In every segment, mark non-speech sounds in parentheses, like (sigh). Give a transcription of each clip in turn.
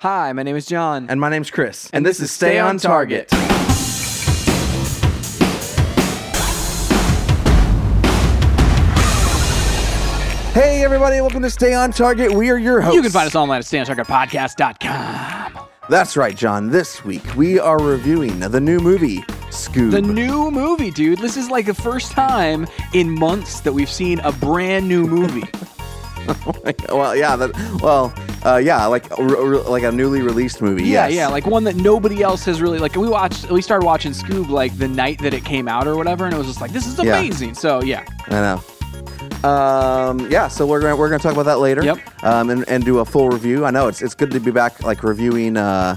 Hi, my name is John. And my name's Chris. And this is Stay on Target. Hey, everybody, welcome to Stay on Target. We are your hosts. You can find us online at stayontargetpodcast.com. That's right, John. This week we are reviewing the new movie, Scoob. The new movie, dude. This is like the first time in months that we've seen a brand new movie. (laughs) well, yeah, that, well, uh, yeah, like r- like a newly released movie. Yeah, yes. yeah, like one that nobody else has really like. We watched, we started watching Scoob like the night that it came out or whatever, and it was just like, this is Yeah. amazing. So yeah, I know. Um, yeah, so we're gonna we're gonna talk about that later. Yep. Um, and, and do a full review. I know it's it's good to be back, like reviewing uh,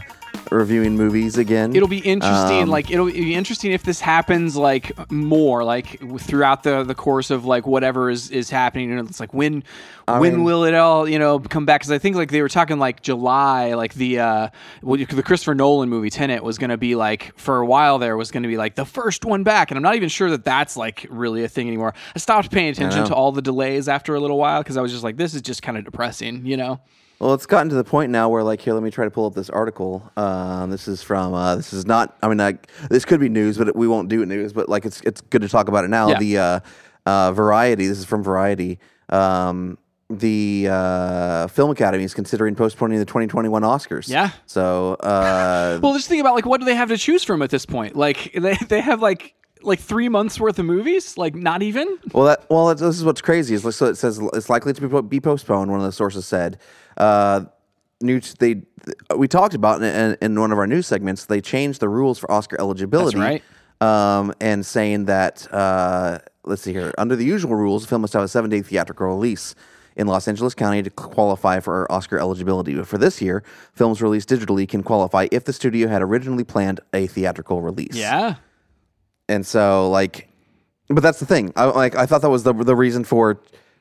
reviewing movies again. it'll be interesting. Um, like it'll be interesting if this happens like more like throughout the the course of like whatever is is happening. And it's like when when mean- will it all you know come back? Because I think like they were talking like July, like the uh well, the Christopher Nolan movie Tenet was going to be like for a while there was going to be like the first one back, and I'm not even sure that that's like really a thing anymore. I stopped paying attention to all the delays after a little while because I was just like, this is just kind of depressing, you know. Well, it's gotten to the point now where, like, here, let me try to pull up this article. Um, this is from. Uh, this is not. I mean, like, this could be news, but we won't do it news. But like, it's it's good to talk about it now. Yeah. The uh, uh, Variety. This is from Variety. Um, the uh, Film Academy is considering postponing the 2021 Oscars. Yeah. So, uh, (laughs) Well, just think about like what do they have to choose from at this point? Like they they have like like three months worth of movies, like not even. Well, that well, that's, this is what's crazy. Is so it says it's likely to be, be postponed. One of the sources said. Uh, new they we talked about in, in, in one of our news segments. They changed the rules for Oscar eligibility. right. Um, and saying that uh, let's see here. Under the usual rules, the film must have a seven day theatrical release. In Los Angeles County to qualify for Oscar eligibility. But for this year, films released digitally can qualify if the studio had originally planned a theatrical release Yeah. And so like but that's the thing. I like i thought that was the the reason for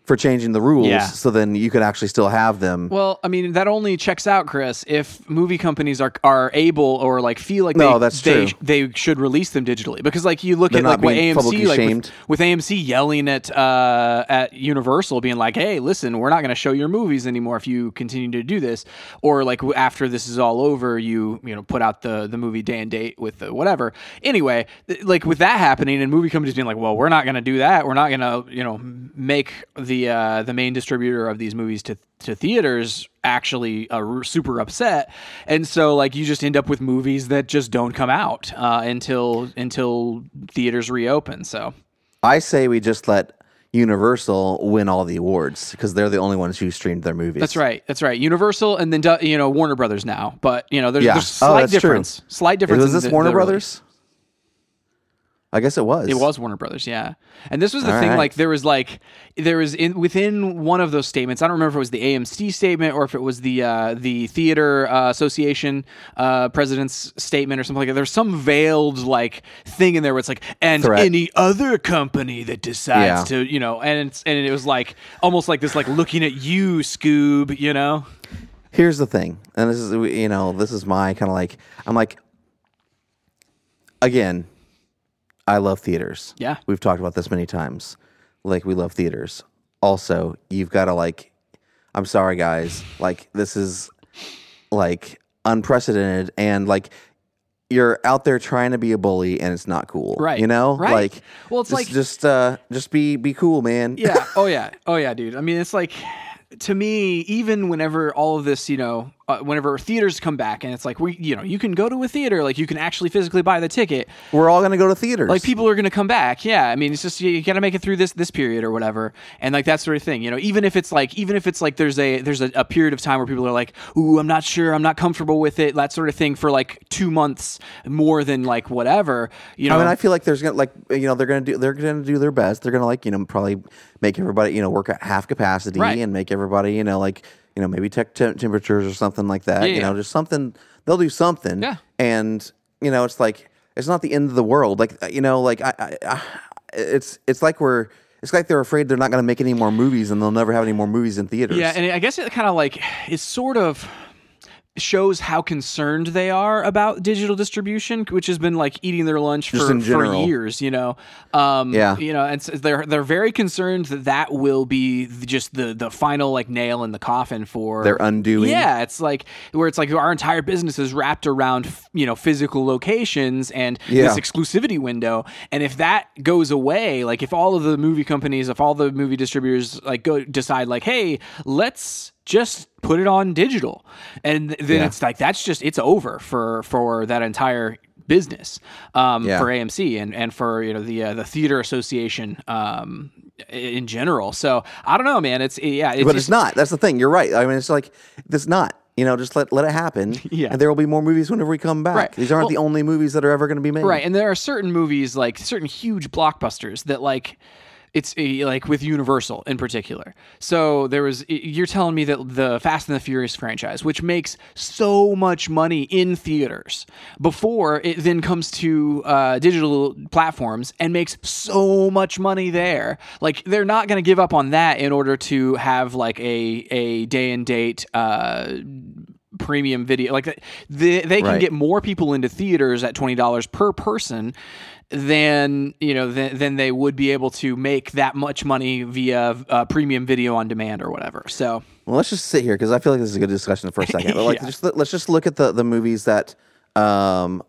for changing the rules Yeah. so then you could actually still have them Well, I mean that only checks out, Chris, if movie companies are are able or like feel like No, they that's they, true. they should release them digitally because like you look They're at like what AMC like with, with AMC yelling at uh at Universal being like, "Hey, listen, we're not going to show your movies anymore if you continue to do this." Or like after this is all over, you you know put out the the movie day and date with the whatever. Anyway, th- like with that happening and movie companies being like, "Well, we're not going to do that. We're not going to, you know, make the uh the main distributor of these movies to to theaters actually uh, super upset. And so like you just end up with movies that just don't come out uh, until until theaters reopen so. I say we just let universal win all the awards because they're the only ones who streamed their movies. That's right that's right. Universal and then you know warner brothers now but you know there's, Yeah. there's Oh, slight true. difference slight difference was in this the- warner the brothers i guess it was It was Warner Brothers, yeah. And this was the All thing, right. like there was like there was in within one of those statements. I don't remember if it was the AMC statement or if it was the uh, the Theater uh, Association uh, president's statement or something like that. There's some veiled like thing in there where it's like, and Threat. any other company that decides Yeah. to, you know, and it's, and it was like almost like this, like looking at you, Scoob, you know. here's the thing and this is you know this is my kind of like i'm like again i love theaters Yeah. we've talked about this many times like we love theaters also you've got to like i'm sorry guys like this is like unprecedented and like you're out there trying to be a bully and it's not cool Right. you know Right. like Well, it's just, like- just uh just be be cool man yeah. (laughs) Oh yeah. Oh yeah, dude. I mean, it's like to me, even whenever all of this, you know, uh, whenever theaters come back and it's like we, you know, you can go to a theater, like you can actually physically buy the ticket. we're all gonna go to theaters Like people are going to come back. Yeah. I mean, it's just you, got to make it through this this period or whatever, and like that sort of thing. You know, even if it's like even if it's like there's a there's a, a period of time where people are like, ooh, I'm not sure, I'm not comfortable with it, that sort of thing for like two months more than like whatever. You know, I mean, I feel like there's gonna like you know they're gonna do they're gonna do their best. They're gonna like you know probably make everybody you know work at half capacity Right. and make everybody you know like you know maybe tech temp- temperatures or something like that. Yeah, you yeah. know, just something they'll do something. Yeah. and you know it's like it's not the end of the world. Like uh, you know like I, I, I it's it's like we're it's like they're afraid they're not gonna make any more movies and they'll never have any more movies in theaters. Yeah, and I guess it kind of like is sort of shows how concerned they are about digital distribution, which has been like eating their lunch for, for years. You know, um, Yeah. you know, and so they're they're very concerned that that will be just the the final like nail in the coffin for They're undoing. Yeah, it's like where it's like our entire business is wrapped around f- you know physical locations and Yeah. this exclusivity window, and if that goes away, like if all of the movie companies, if all the movie distributors like go decide like, hey, let's just put it on digital, and then Yeah. it's like that's just it's over for for that entire business um, Yeah. for AMC and and for you know the uh, the theater association um, in general. So I don't know, man. It's yeah, it's but it's not. That's the thing. You're right. I mean, it's like it's not. You know, just let let it happen. (laughs) Yeah. and there will be more movies whenever we come back. Right. These aren't Well- the only movies that are ever going to be made. Right, and there are certain movies like certain huge blockbusters that like it's uh, like with Universal in particular. So there was you're telling me that the Fast and the Furious franchise, which makes so much money in theaters, before it then comes to uh, digital platforms and makes so much money there. Like they're not going to give up on that in order to have like a a day and date. Uh, premium video like they, they can Right. get more people into theaters at $20 per person than you know than, than they would be able to make that much money via uh, premium video on demand or whatever so Well, let's just sit here because I feel like this is a good discussion for a second. (laughs) But like, Yeah. just let's just look at the the movies that, um,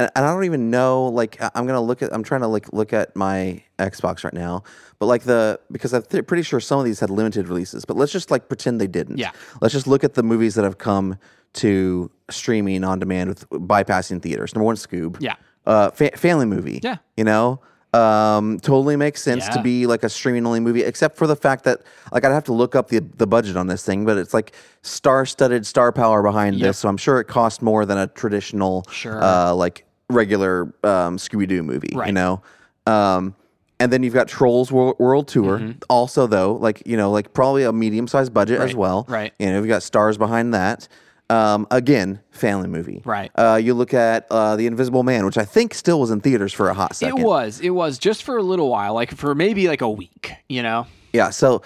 and, I don't even know. Like, I'm gonna look at. I'm trying to like look at my Xbox right now. But like the because I'm th- pretty sure some of these had limited releases. But let's just like pretend they didn't. Yeah. Let's just look at the movies that have come to streaming on demand with bypassing theaters. Number one, Scoob. Yeah. Uh, fa- family movie. Yeah. You know, um, totally makes sense to be like a streaming only movie, except for the fact that like I'd have to look up the the budget on this thing, but it's like star studded star power behind Yep. this, so I'm sure it costs more than a traditional, Sure. uh, like regular um, Scooby Doo movie. You Right. know. Um, and then you've got Trolls World, World Tour. Also, though, like you know, like probably a medium sized budget as Mm-hmm. Right, well. right. You know, you've got stars behind that. Um, again, family movie. Right. Uh, you look at uh, the Invisible Man, which I think still was in theaters for a hot second. it was it was just for a little while like for maybe like a week you know Yeah. So,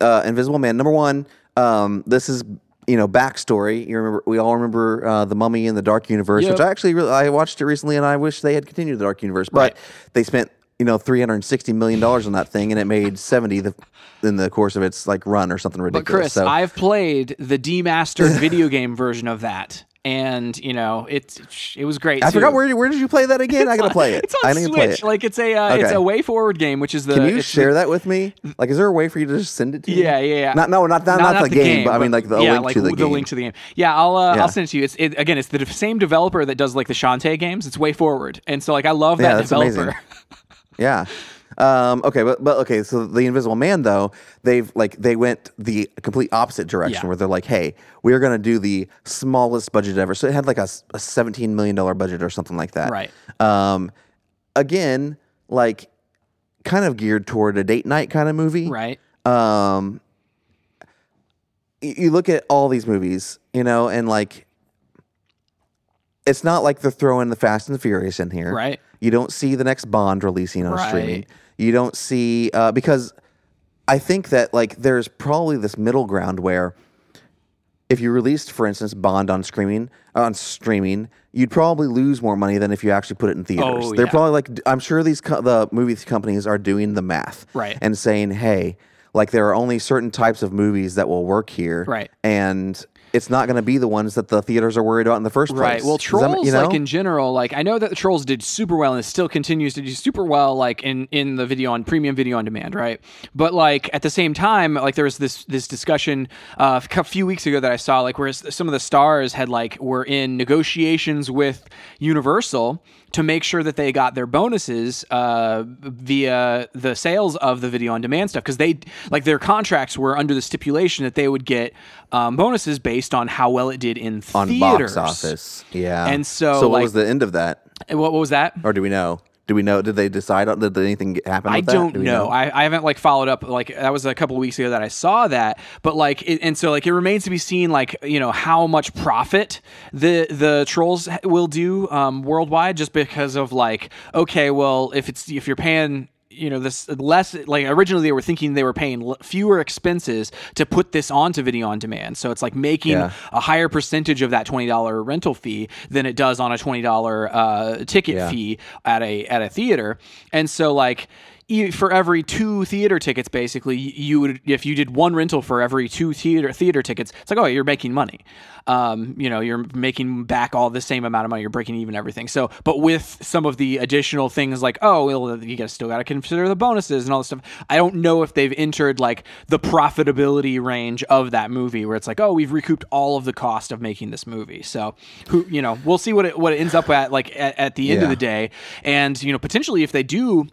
uh, Invisible Man. Number one. Um, this is you know backstory. You remember? We all remember uh, the Mummy in the Dark Universe, Yep. which I actually really, I watched it recently, and I wish they had continued the Dark Universe, but Right. they spent you know three hundred and sixty million dollars on that thing, and it made seventy the, in the course of its like run or something ridiculous. but chris so, i've played the demastered (laughs) video game version of that and you know it it was great I too. forgot where where did you play that again? I gotta play it. (laughs) it's on I need switch to play it. like it's a uh, it's a WayForward game which is the Can you share the, that with me? Like, is there a way for you to just send it to me? Yeah, yeah, yeah. Not no, not not, not, the, game, but I mean like the yeah, link like to the, the game. link to the game. Yeah, I'll uh, Yeah. I'll send it to you. It's it, again, it's the same developer that does like the Shantae games. It's WayForward, and so like I love Yeah, that that's developer. (laughs) Yeah. Um, okay, but but okay, so the Invisible Man though, they've like they went the complete opposite direction Yeah. where they're like, hey, we're gonna do the smallest budget ever. So it had like a, s- a seventeen million dollar budget or something like that. Right. Um, again, like kind of geared toward a date night kind of movie. right. Um, y- you look at all these movies, you know, and like, it's not like they're throwing the Fast and the Furious in here. Right. You don't see the next Bond releasing on Right. streaming. You don't see uh, because I think that like there's probably this middle ground where if you released, for instance, Bond on streaming on streaming, you'd probably lose more money than if you actually put it in theaters. Oh, They're yeah. probably like I'm sure these co- the movie companies are doing the math Right. and saying, hey, like there are only certain types of movies that will work here, Right. And it's not going to be the ones that the theaters are worried about in the first place. Right. Well, Does that trolls, you know? like in general, like I know that the trolls did super well and it still continues to do super well, like in in the video on premium video on demand, right? But like at the same time, like there was this this discussion uh, a few weeks ago that I saw, like where some of the stars had like were in negotiations with Universal to make sure that they got their bonuses uh, via the sales of the video on demand stuff because they like their contracts were under the stipulation that they would get um, bonuses based on how well it did in on theaters. box office, yeah. And so, so what like- was the end of that, What, what was that? or do we know? Do we know? Did they decide? on Did anything happen? I don't Do we know. I, I haven't like followed up. Like that was a couple of weeks ago that I saw that. But like, it, and so like it remains to be seen. Like you know how much profit the the trolls will do um, worldwide, just because of like okay, well if it's if you're paying you know this less like originally they were thinking they were paying l- fewer expenses to put this onto video on demand. So it's like making Yeah. a higher percentage of that twenty dollar rental fee than it does on a twenty dollar uh, ticket Yeah. fee at a at a theater. And so like for every two theater tickets, basically, you would if you did one rental for every two theater theater tickets, it's like oh, you're making money. Um, you know, you're making back all the same amount of money. You're breaking even everything. So, but with some of the additional things like oh, well, you guys still got to consider the bonuses and all this stuff. I don't know if they've entered like the profitability range of that movie where it's like oh, we've recouped all of the cost of making this movie. So, who you know, we'll see what it what it ends up at like at, at the end of the day, and you know, potentially if they do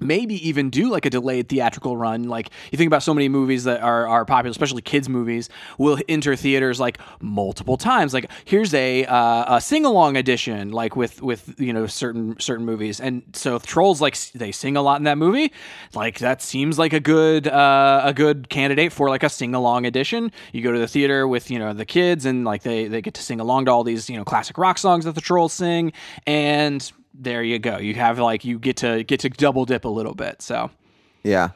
maybe even do like a delayed theatrical run. Like you think about so many movies that are, are popular, especially kids movies, will enter theaters like multiple times. Like here's a uh, a sing along edition, like with with you know certain certain movies. And so Trolls like they sing a lot in that movie. Like that seems like a good uh, a good candidate for like a sing along edition. You go to the theater with you know the kids and like they they get to sing along to all these you know classic rock songs that the Trolls sing and there you go. You have like you get to get to double dip a little bit. So Yeah.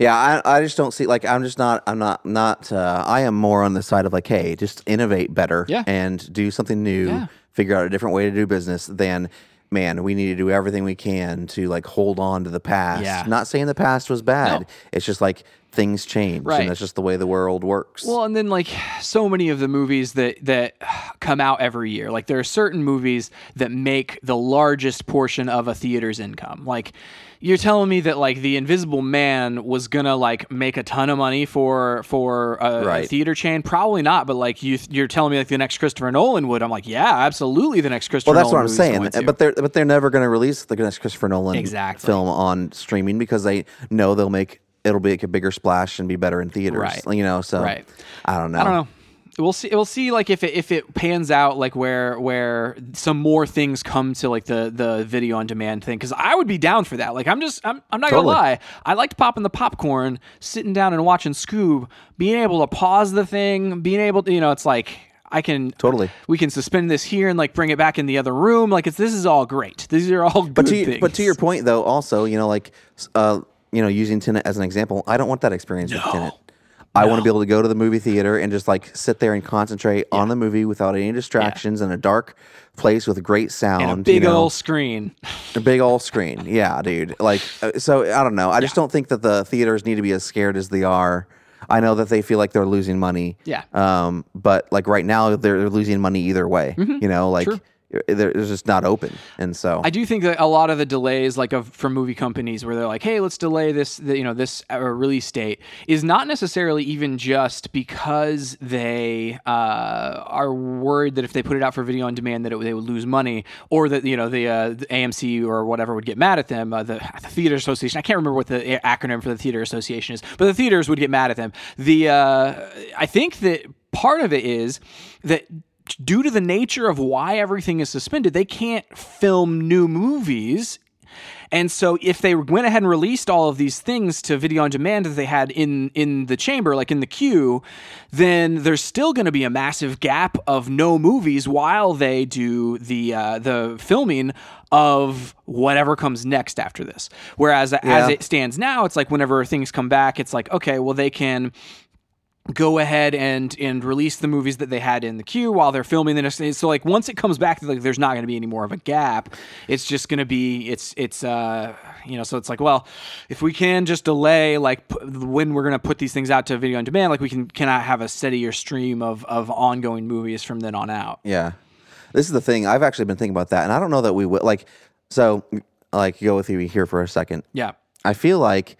Yeah, I, I just don't see like I'm just not I'm not not uh, I am more on the side of like hey just innovate better Yeah. and do something new Yeah. figure out a different way to do business than man we need to do everything we can to like hold on to the past Yeah. not saying the past was bad No. it's just like things change Right. and that's just the way the world works Well, and then like so many of the movies that that come out every year, like there are certain movies that make the largest portion of a theater's income. Like you're telling me that like the Invisible Man was gonna like make a ton of money for for a, a theater chain? Probably not. But like you, you're telling me like the next Christopher Nolan would. I'm like, yeah, absolutely, the next Christopher. Well, that's what I'm saying. But they're but they're never going to release the next Christopher Nolan Exactly. film on streaming because they know they'll make it'll make a bigger splash and be better in theaters. Right. You know, so Right. I don't know. I don't know. We'll see. We'll see. Like if it if it pans out, like where where some more things come to like the the video on demand thing. Because I would be down for that. Like I'm just I'm I'm not Totally. gonna lie. I liked popping the popcorn, sitting down and watching Scoob, being able to pause the thing, being able to you know it's like. I can Totally. We can suspend this here and like bring it back in the other room. Like it's this is all great. These are all good But to things. but to your point though, also you know like uh you know using Tenet as an example, I don't want that experience with Tenet. I want to be able to go to the movie theater and just like sit there and concentrate on the movie without any distractions in a dark place with great sound. and a big you know, old screen. a big old screen. (laughs) Yeah, dude. Like uh, so, I don't know. I just don't think that the theaters need to be as scared as they are. I know that they feel like they're losing money. Yeah. Um, but like right now, they're, they're losing money either way. You know, like Mm-hmm. True. They're, just not open, and so I do think that a lot of the delays, like of from movie companies, where they're like, "Hey, let's delay this," the, you know, this uh, release date, is not necessarily even just because they uh, are worried that if they put it out for video on demand, that it, they would lose money, or that you know the, uh, the AMC or whatever would get mad at them. Uh, the, the theater association, I can't remember what the acronym for the theater association is, but the theaters would get mad at them. The uh, I think that part of it is that due to the nature of why everything is suspended, they can't film new movies. And so if they went ahead and released all of these things to video on demand that they had in in the chamber, like in the queue, then there's still going to be a massive gap of no movies while they do the uh, the filming of whatever comes next after this. Whereas as it stands now, it's like whenever things come back, it's like okay, well they can go ahead and and release the movies that they had in the queue while they're filming the next so like once it comes back like there's not going to be any more of a gap it's just going to be it's it's uh you know so it's like well if we can just delay like p- when we're going to put these things out to video on demand like we can cannot have a steadier stream of of ongoing movies from then on out Yeah. This is the thing. I've actually been thinking about that, and I don't know that we will. Like, so, like, go with you here for a second. yeah I feel like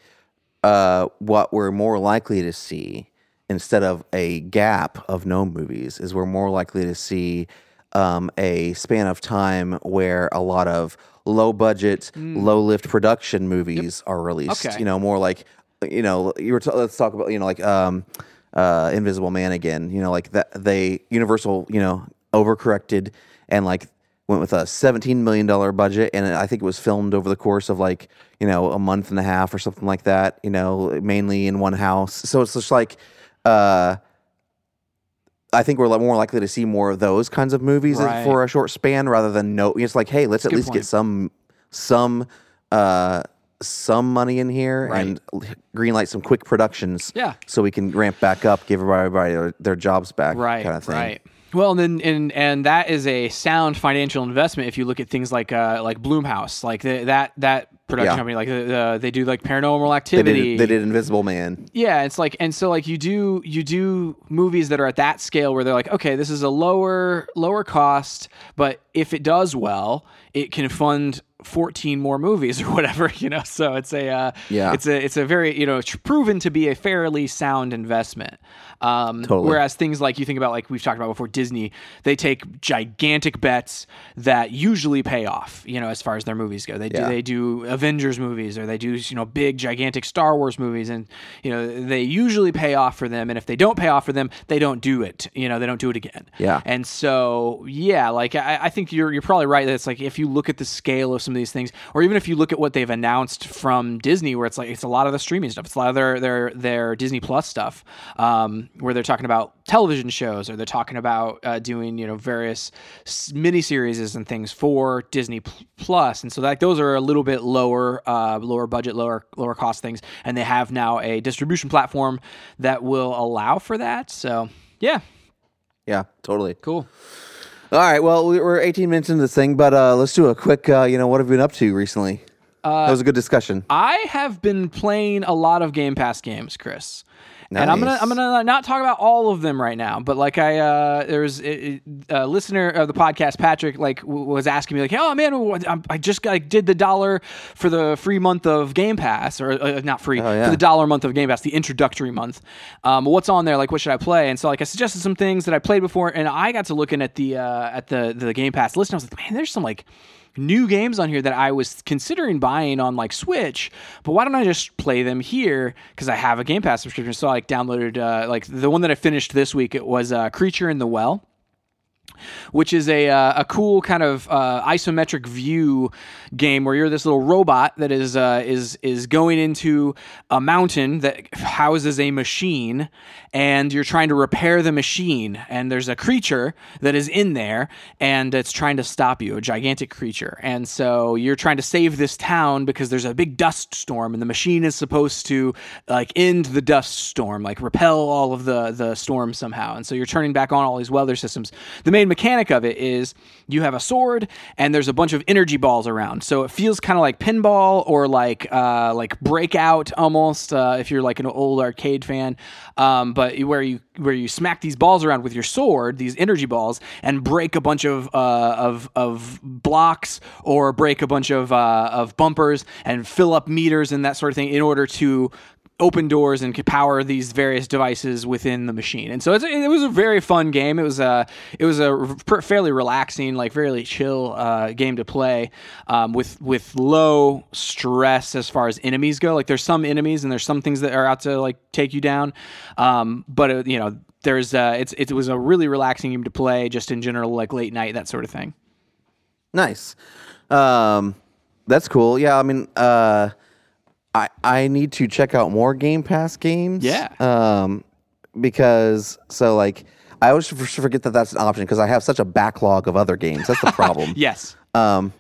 uh, what we're more likely to see instead of a gap of no movies is we're more likely to see um, a span of time where a lot of low budget, low lift production movies are released. Okay. You know, more like you know, you were t- let's talk about you know like um, uh, Invisible Man again. You know, like that they Universal you know overcorrected and like went with a $17 million budget and i think it was filmed over the course of like you know a month and a half or something like that you know mainly in one house so it's just like uh I think we're more likely to see more of those kinds of movies Right. for a short span rather than no. It's like, hey, let's at least point. get some some uh, some money in here and l- greenlight some quick productions. Yeah. So we can ramp back up, give everybody their, their jobs back, right kind of thing. right well and then and and that is a sound financial investment if you look at things like uh like blumhouse like the, that that production Yeah. company like the, the, they do like paranormal They activity did, they did Invisible Man. yeah it's like and so like you do you do movies that are at that scale where they're like okay this is a lower lower cost but if it does well it can fund 14 more movies (laughs) or whatever you know? So it's a uh, Yeah. it's a it's a very you know proven to be a fairly sound investment. Um Totally. whereas things like you think about like we've talked about before disney they take gigantic bets that usually pay off you know as far as their movies go. They do they do avengers movies or they do you know big gigantic star wars movies and you know they usually pay off for them. And if they don't pay off for them they don't do it. You know they don't do it again. Yeah. and so yeah like i, I think you're you're probably right that it's like if you look at the scale of some of these things or even if you look at what they've announced from disney where it's like it's a lot of the streaming stuff. It's a lot of their their their disney plus stuff um, where they're talking about television shows or they're talking about uh, doing you know various s- miniseries and things for disney plus. And so like those are a little bit lower uh, lower budget lower lower cost things. And they have now a distribution platform that will allow for that. So yeah. Yeah, totally. cool All right. Well, we- we're 18 minutes into this thing, but uh, let's do a quick. Uh, you know, what have you been up to recently? Uh, that was a good discussion. I have been playing a lot of Game Pass games, Chris. And I'm gonna I'm gonna not talk about all of them right now, but like I uh, there was a, a listener of the podcast, Patrick, like w- was asking me like, oh man, I just like did the dollar for the free month of Game Pass, or uh, not free Oh, yeah. for the dollar month of Game Pass, the introductory month. Um, what's on there? Like, what should I play? And so like I suggested some things that I played before, and I got to looking at the uh, at the the Game Pass list, and I was like, man, there's some like new games on here that I was considering buying on like Switch, but why don't I just play them here? Because I have a Game Pass subscription. So I like downloaded uh, like the one that I finished this week. It was uh, Creature in the Well which is a uh, a cool kind of uh, isometric view game where you're this little robot that is uh, is is going into a mountain that houses a machine, and you're trying to repair the machine. And there's a creature that is in there, and it's trying to stop you, a gigantic creature. And so you're trying to save this town because there's a big dust storm, and the machine is supposed to like end the dust storm, like repel all of the the storm somehow. And so you're turning back on all these weather systems. The main mechanic of it is you have a sword and there's a bunch of energy balls around. So it feels kind of like pinball or like uh, like breakout almost uh, if you're like an old arcade fan. Um, but where you where you smack these balls around with your sword, these energy balls, and break a bunch of uh, of of blocks or break a bunch of uh, of bumpers and fill up meters and that sort of thing in order to open doors and could power these various devices within the machine. And so it was a very fun game. It was a it was a fairly relaxing, like fairly chill uh, game to play um, with with low stress as far as enemies go. Like there's some enemies and there's some things that are out to like take you down, um, but uh, you know there's uh, it's it was a really relaxing game to play just in general, like late night that sort of thing. Nice. Um, that's cool. Yeah, I mean, uh, I I need to check out more Game Pass games. Yeah. Um, because so like I always forget that that's an option because I have such a backlog of other games. That's the problem. (laughs) Yes. Um,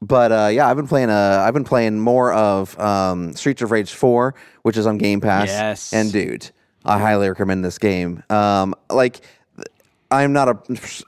but uh, yeah, I've been playing. Uh, I've been playing more of um, Streets of Rage Four, which is on Game Pass. Yes. And dude, I highly recommend this game. Um, like, I'm not a,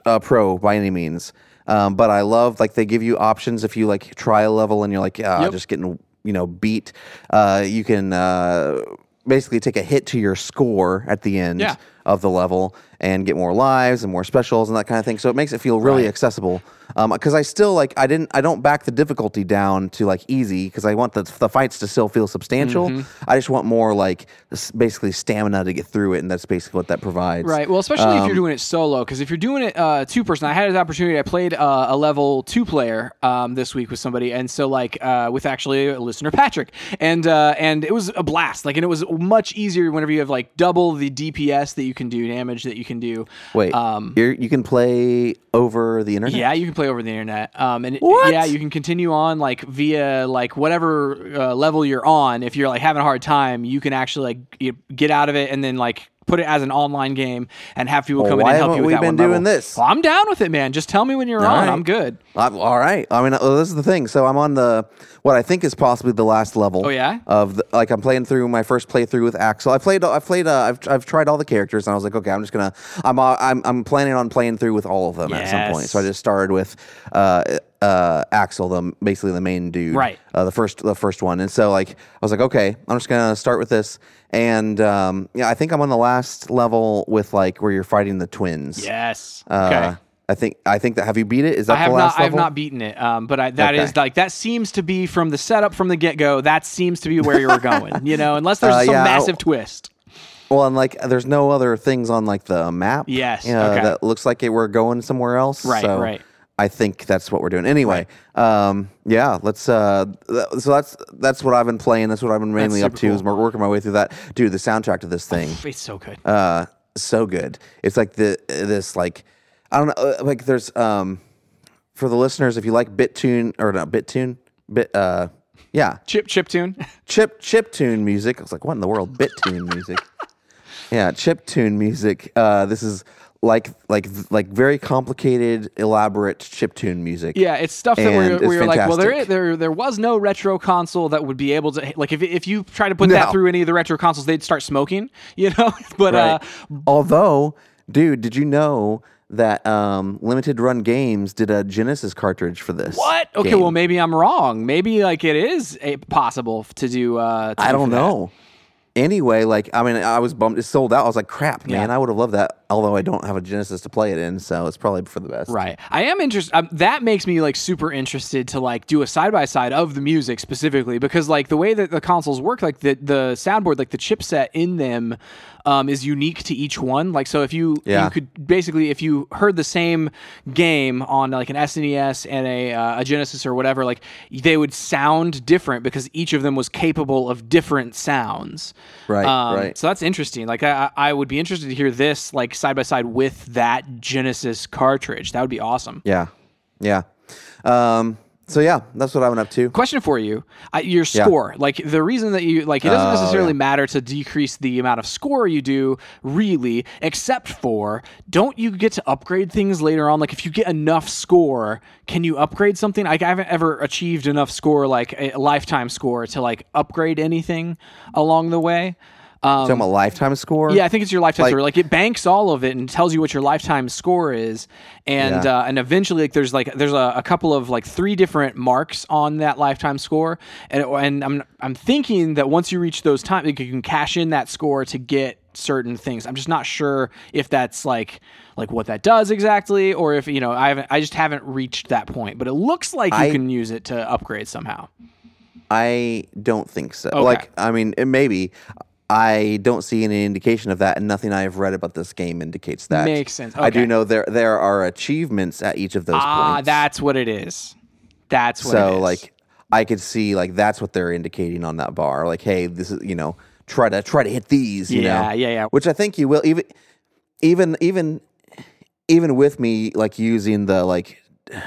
a pro by any means, um, but I love like they give you options if you like try a level and you're like, ah, Yep. just getting you know beat. Uh, you can uh, basically take a hit to your score at the end Yeah. of the level and get more lives and more specials and that kind of thing. So it makes it feel really Right. accessible. Because I still like I didn't I don't back the difficulty down to like easy because I want the the fights to still feel substantial. Mm-hmm. I just want more like basically stamina to get through it, and that's basically what that provides. Right. Well, especially if you're doing it solo, because if you're doing it uh, two person, I had an opportunity. I played uh, a level two player um, this week with somebody, and so like uh, with actually a listener Patrick, and uh, and it was a blast. Like, and it was much easier whenever you have like double the DPS that you can do, damage that you can do. Wait, Um, you're, you can play over the internet. yeah, you can play over the internet. Um, and What? yeah, you can continue on like via like whatever uh, level you're on. If you're like having a hard time, you can actually like get out of it and then like put it as an online game and have people Well, come in and help you with we that been doing level. this? Well, I'm down with it, man. Just tell me when you're All on. right. I'm good. I'm, all right. I mean, uh, this is the thing. So I'm on the what I think is possibly the last level. Oh, yeah? Of the, like I'm playing through my first playthrough with Axel. I played. I played. Uh, I've I've tried all the characters, and I was like, okay, I'm just gonna. I'm uh, I'm I'm planning on playing through with all of them at some point. So I just started with uh, uh, Axel, the basically the main dude. Right. Uh, the first the first one, and so like I was like, okay, I'm just gonna start with this. And um, yeah, I think I'm on the last level with like where you're fighting the twins. Yes. Uh, okay. I think I think that have you beat it? Is that I have the last not. I have not beaten it. Um, but I, that Okay. is like that seems to be from the setup from the get go. That seems to be where you were (laughs) going. You know, unless there's Uh, some yeah, massive twist. Well, and like there's no other things on like the map. Yes, uh, okay. That looks like it, we're going somewhere else. Right, so right. I think that's what we're doing. Anyway, um, yeah, let's. Uh, th- so that's that's what I've been playing. That's what I've been mainly up to. Is cool. working my way through that. Dude, the soundtrack to this thing, It's so good. uh, so good. It's like the this like I don't know. uh, Like there's um, for the listeners, if you like BitTune or not BitTune, bit uh, yeah, chip chip tune. chip chip tune music. I was like, what in the world? BitTune music. (laughs) Yeah, chip tune music. Uh, this is like like like very complicated, elaborate chip tune music. Yeah, it's stuff that we're, it's we're like, well, there, there there was no retro console that would be able to like if if you try to put that through any of the retro consoles, they'd start smoking. (laughs) You know, but uh, Although, dude, did you know that um, Limited Run Games did a Genesis cartridge for this? what? Okay, game? well, maybe I'm wrong. Maybe like it is a, possible to do. Uh, to I do don't know. that. Anyway, like I mean, I was bummed. It sold out. I was like, crap, man. Yeah. I would have loved that. Although I don't have a Genesis to play it in, so it's probably for the best. Right. I am interested. Um, that makes me like super interested to like do a side by side of the music specifically because like the way that the consoles work, like the the soundboard, like the chipset in them, um, is unique to each one. Like so, if you Yeah. you could basically if you heard the same game on like an SNES and a uh, a Genesis or whatever, like they would sound different because each of them was capable of different sounds. Right, Um, right. So that's interesting. Like I, I I would be interested to hear this like side by side with that Genesis cartridge. That would be awesome. Yeah. Yeah. Um, so yeah, that's what I went up to. Question for you: I, Your score, like the reason that you like, it doesn't Oh, necessarily yeah. matter to decrease the amount of score you do, really, except for don't you get to upgrade things later on? Like if you get enough score, can you upgrade something? Like I haven't ever achieved enough score, like a lifetime score, to like upgrade anything along the way. Um, Talking about lifetime score. Yeah, I think it's your lifetime Like- score. Like it banks all of it and tells you what your lifetime score is, and Yeah. uh, and eventually like there's like there's a, a couple of like three different marks on that lifetime score, and and I'm I'm thinking that once you reach those times, you can cash in that score to get certain things. I'm just not sure if that's like like what that does exactly, or if you know I haven't I just haven't reached that point. But it looks like you I- can use it to upgrade somehow. I don't think so. Like, I mean, it maybe. I don't see any indication of that, and nothing I've read about this game indicates that. Makes sense. I do know there there are achievements at each of those Ah, points. that's what it is. That's what so is. like I could see like that's what they're indicating on that bar. Like, hey, this is you know try to try to hit these. You Yeah, know? yeah, yeah. Which I think you will even even even even with me like using the like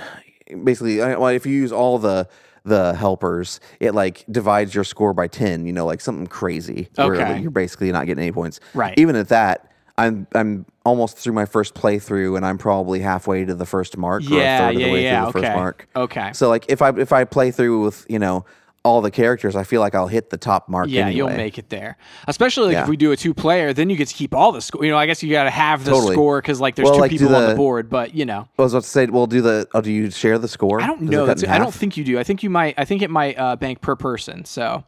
(sighs) basically well, if you use all the the helpers it like divides your score by 10 you know like something crazy where Okay. like, you're basically not getting any points Right. even at that i'm i'm almost through my first playthrough and i'm probably halfway to the first mark or a Yeah, third of yeah, the way yeah, through the okay. first mark Okay. so like if i if i play through with you know all the characters i feel like i'll hit the top mark Yeah, anyway. you'll make it there. Especially like Yeah. if we do a two player, then you get to keep all the score. You know, I guess you got to have the Totally. score because like there's Well, two like, people on the the- board. But you know, I was about to say, well, do the oh, do you share the score? I don't Does know. That's- I don't think you do. I think you might. I think it might uh, bank per person. So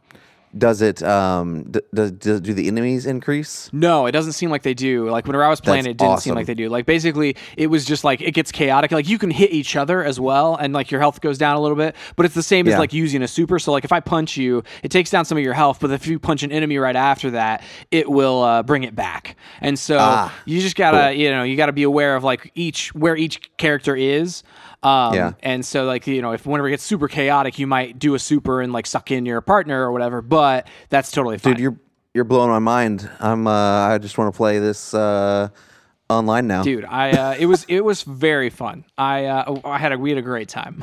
Does it um d- does, do the enemies increase? no, it doesn't seem like they do. Like whenever I was playing, That's it didn't seem like they do. Like basically, it was just like it gets chaotic. Like you can hit each other as well, and like your health goes down a little bit. But it's the same as like using a super. So like if I punch you, it takes down some of your health. But if you punch an enemy right after that, it will uh, bring it back. And so Ah, you just gotta you know you gotta be aware of like each where each character is. Um, Yeah. And so like you know if whenever it gets super chaotic, you might do a super and like suck in your partner or whatever. But that's totally fine. Dude, you're you're blowing my mind. I'm uh I just want to play this uh online now. dude i uh, it was it was very fun i uh, i had a we had a great time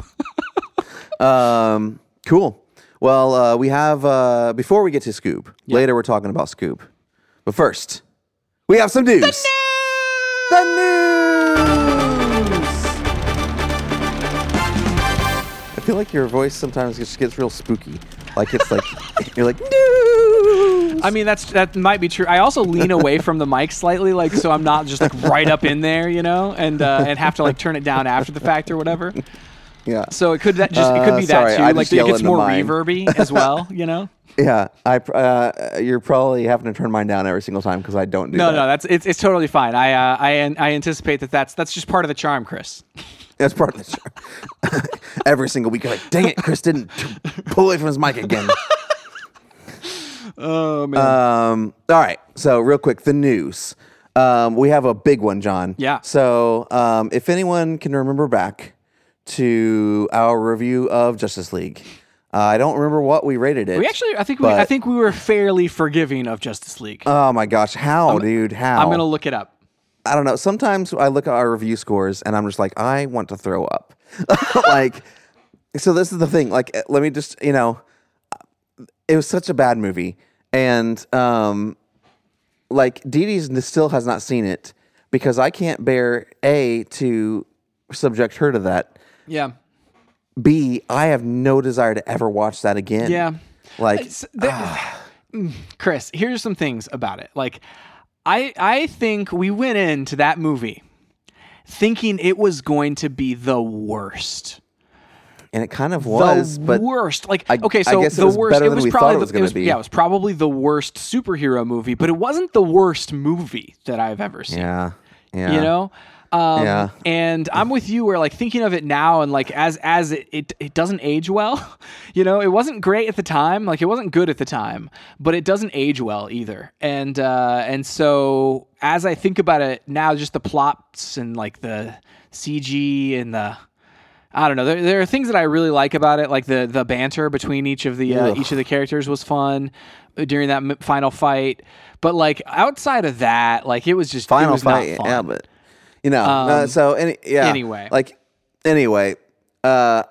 (laughs) Um cool. Well, uh we have uh before we get to Scoob. Later we're talking about Scoob. But first, we have some news. The news. Feel like your voice sometimes just gets real spooky. Like it's like (laughs) you're like no. I mean, that's that might be true. I also lean away from the mic slightly, like so I'm not just like right up in there, you know, and uh, and have to like turn it down after the fact or whatever. Yeah. So it could that just it could Uh, be sorry, that too. I like it gets more reverby (laughs) as well, you know. Yeah, I uh, you're probably having to turn mine down every single time because I don't do No, that. no, that's it's, it's totally fine. I uh, I I anticipate that that's that's just part of the charm, Chris. (laughs) That's part of the show. (laughs) every single week, I'm like, dang it, Chris didn't pull away from his mic again. Oh man. Um, all right, so real quick, the news. Um, we have a big one, John. Yeah. So, um, if anyone can remember back to our review of Justice League, uh, I don't remember what we rated it. we actually, I think we, I think we were fairly forgiving of Justice League. Oh my gosh, how, dude? How? I'm gonna look it up. I don't know. Sometimes I look at our review scores and I'm just like, I want to throw up. (laughs) like, so this is the thing. Like, eh, let me just, you know, it was such a bad movie, and um, like Dee Dee still has not seen it because I can't bear a to subject her to that. Yeah. B, I have no desire to ever watch that again. Yeah. Like, there- Mm, Chris, here's some things about it. Like, I I think we went into that movie thinking it was going to be the worst. and it kind of was, the but worst. Like, I- okay, so it the worst. it was probably it was the, gonna was-. Yeah, it was probably the worst superhero movie, but it wasn't the worst movie that I've ever seen. yeah, yeah, You know. Um, Yeah. and I'm with you where like thinking of it now and like as as it, it it doesn't age well, (laughs) you know, it wasn't great at the time, like it wasn't good at the time, but it doesn't age well either. And uh and so as I think about it now, just the plots and like the CG and the I don't know. There, there are things that I really like about it, like the the banter between each of the uh, each of the characters was fun during that m- final fight. But like outside of that, like it was just it final was not fight. Yeah, but you know, no, so any yeah. anyway. like anyway, uh,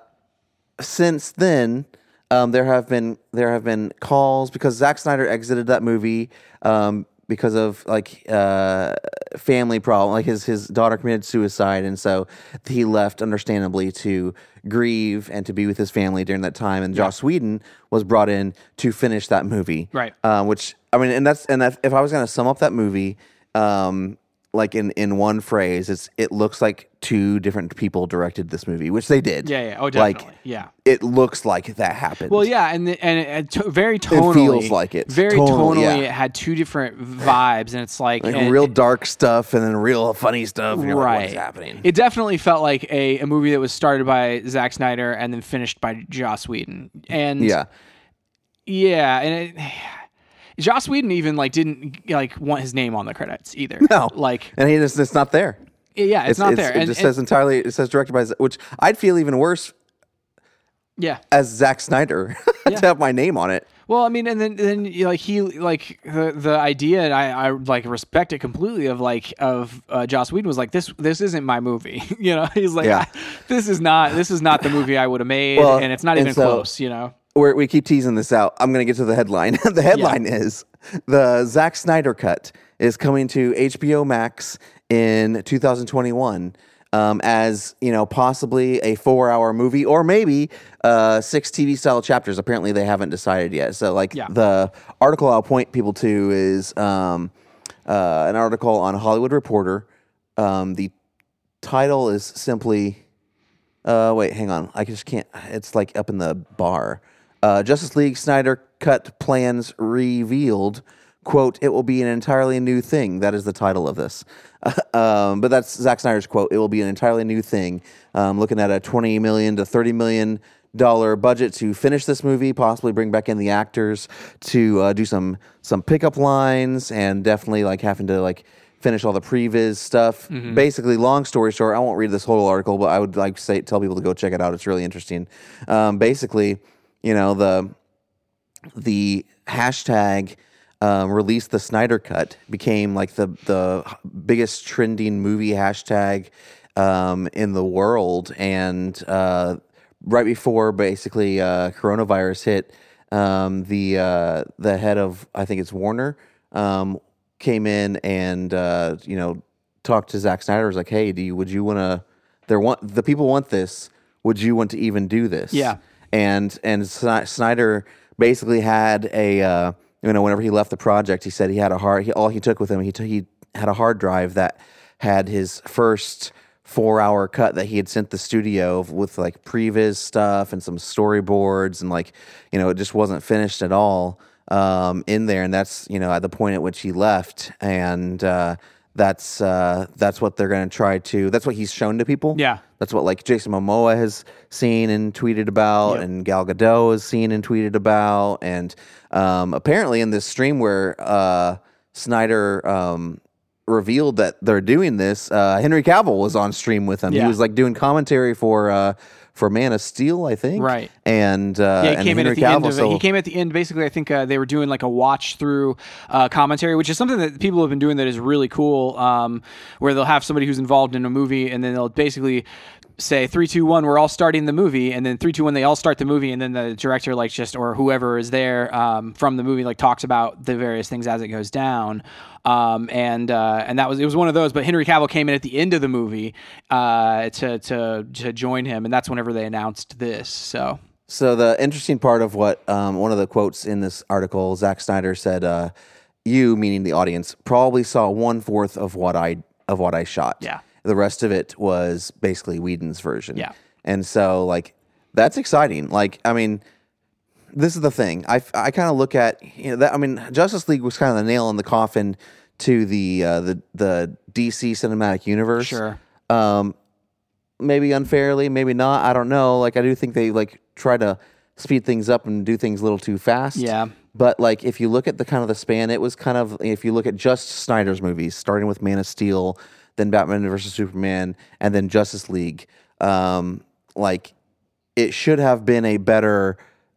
since then, um, there have been there have been calls because Zack Snyder exited that movie um, because of like uh, family problem. Like his his daughter committed suicide, and so he left, understandably, to grieve and to be with his family during that time. And Joss Whedon was brought in to finish that movie, Right. um, which I mean, and that's and if, if I was going to sum up that movie, um, like in in one phrase, it's it looks like two different people directed this movie, which they did. Yeah, yeah. Oh, Like, definitely. yeah. it looks like that happened. Well, yeah, and the, and it, it very tonally feels like it. Very Tonally, tonally, yeah. it had two different vibes, and it's like, like and- real dark stuff and then real funny stuff. And you're like, right. what's happening? It definitely felt like a, a movie that was started by Zack Snyder and then finished by Joss Whedon. And yeah, yeah, and it, Joss Whedon even like didn't like want his name on the credits either. no, like and he just it's not there. yeah, it's, not there. It and, just and- says entirely. It says directed by, which I'd feel even worse yeah. as Zack Snyder (laughs) Yeah. to have my name on it. Well, I mean, and then then you like he like the the idea, and I I like respect it completely. Of like of uh, Joss Whedon was like this this isn't my movie. (laughs) you know, he's like Yeah. this is not this is not the movie I would have made, Well, and it's not even so- close. You know. We're, we keep teasing this out. I'm going to get to the headline. (laughs) the headline is the Zack Snyder cut is coming to HBO Max in 2021 um, as you know possibly a four-hour movie or maybe uh, six TV style chapters. Apparently, they haven't decided yet. So, like Yeah. the article I'll point people to is um, uh, an article on Hollywood Reporter. Um, the title is simply uh, wait, hang on. I just can't. It's like up in the bar. Uh, Justice League Snyder cut plans revealed. Quote, it will be an entirely new thing. That is the title of this. (laughs) um, but that's Zack Snyder's quote. It will be an entirely new thing. Um, looking at a 20 million to 30 million dollar budget to finish this movie, possibly bring back in the actors to uh, do some some pickup lines, and definitely like having to like finish all the previs stuff. Basically, long story short, I won't read this whole article, but I would like to say tell people to go check it out. It's really interesting. Um, basically, you know the the hashtag um, release the Snyder cut became like the the biggest trending movie hashtag um, in the world, and uh, right before basically uh, coronavirus hit, um, the uh, the head of I think it's Warner um, came in and uh, you know talked to Zack Snyder. Was like, hey, do you would you want to? They want the people want this. would you want to even do this? Yeah. And and Snyder basically had a uh, you know whenever he left the project, he said he had a hard he, all he took with him he took he had a hard drive that had his first four hour cut that he had sent the studio with like previs stuff and some storyboards and like you know it just wasn't finished at all um, in there. And that's you know at the point at which he left. And uh, that's uh, that's what they're going to try to that's what he's shown to people Yeah. that's what like Jason Momoa has seen and tweeted about, Yep. and Gal Gadot has seen and tweeted about, and um, apparently in this stream where uh, Snyder um, revealed that they're doing this, uh, Henry Cavill was on stream with him. He was like doing commentary for uh, for Man of Steel, I think. Right. And uh, Yeah, he and came in at the end of it. so- He came at the end. Basically, I think uh, they were doing like a watch through uh, commentary, which is something that people have been doing that is really cool. Um, where they'll have somebody who's involved in a movie, and then they'll basically say three, two, one. We're all starting the movie, and then three, two, one. They all start the movie, and then the director, like just or whoever is there um, from the movie, like talks about the various things as it goes down. Um, and uh, and that was it was one of those. But Henry Cavill came in at the end of the movie uh, to to to join him, and that's whenever they announced this. So. So the interesting part of what um, one of the quotes in this article, Zack Snyder said, uh, "You, meaning the audience, probably saw one fourth of what I of what I shot. Yeah. The rest of it was basically Whedon's version. Yeah. and so like that's exciting. Like, I mean, this is the thing. I I kind of look at you know that. I mean, Justice League was kind of the nail in the coffin to the uh, the the DC cinematic universe. Sure. Um, maybe unfairly, maybe not. I don't know. Like I do think they like try to speed things up and do things a little too fast. Yeah. But like if you look at the kind of the span, it was kind of if you look at just Snyder's movies, starting with Man of Steel, then Batman versus Superman, and then Justice League. Um, like it should have been a better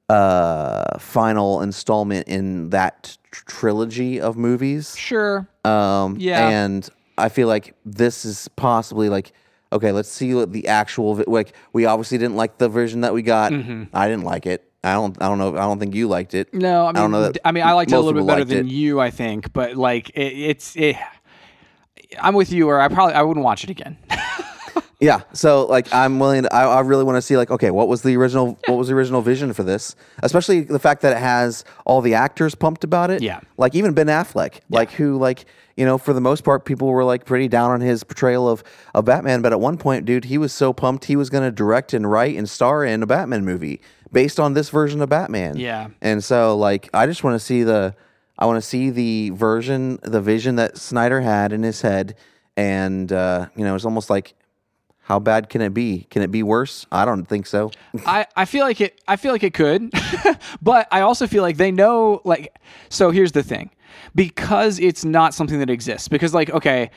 uh final installment in that tr- trilogy of movies. Sure. Um, Yeah. And I feel like this is possibly like, okay, let's see what the actual vi- like. We obviously didn't like the version that we got. Mm-hmm. I didn't like it. I don't. I don't know. I don't think you liked it. No, I mean, I, don't know that I mean, I liked it a little bit better than it. you, I think. But like, it, it's, it, I'm with you, or I probably I wouldn't watch it again. (laughs) Yeah. So like, I'm willing. To, I, I really want to see like, okay, what was the original? What was the original vision for this? Especially the fact that it has all the actors pumped about it. Yeah. Like even Ben Affleck, like who like you know for the most part people were like pretty down on his portrayal of of Batman, but at one point, dude, he was so pumped he was going to direct and write and star in a Batman movie based on this version of Batman. Yeah. And so like, I just want to see the. I want to see the version, the vision that Snyder had in his head, and uh, you know, it's almost like how bad can it be? Can it be worse? I don't think so. (laughs) I, I feel like it I feel like it could. (laughs) but I also feel like they know like so here's the thing. Because it's not something that exists. Because like, okay,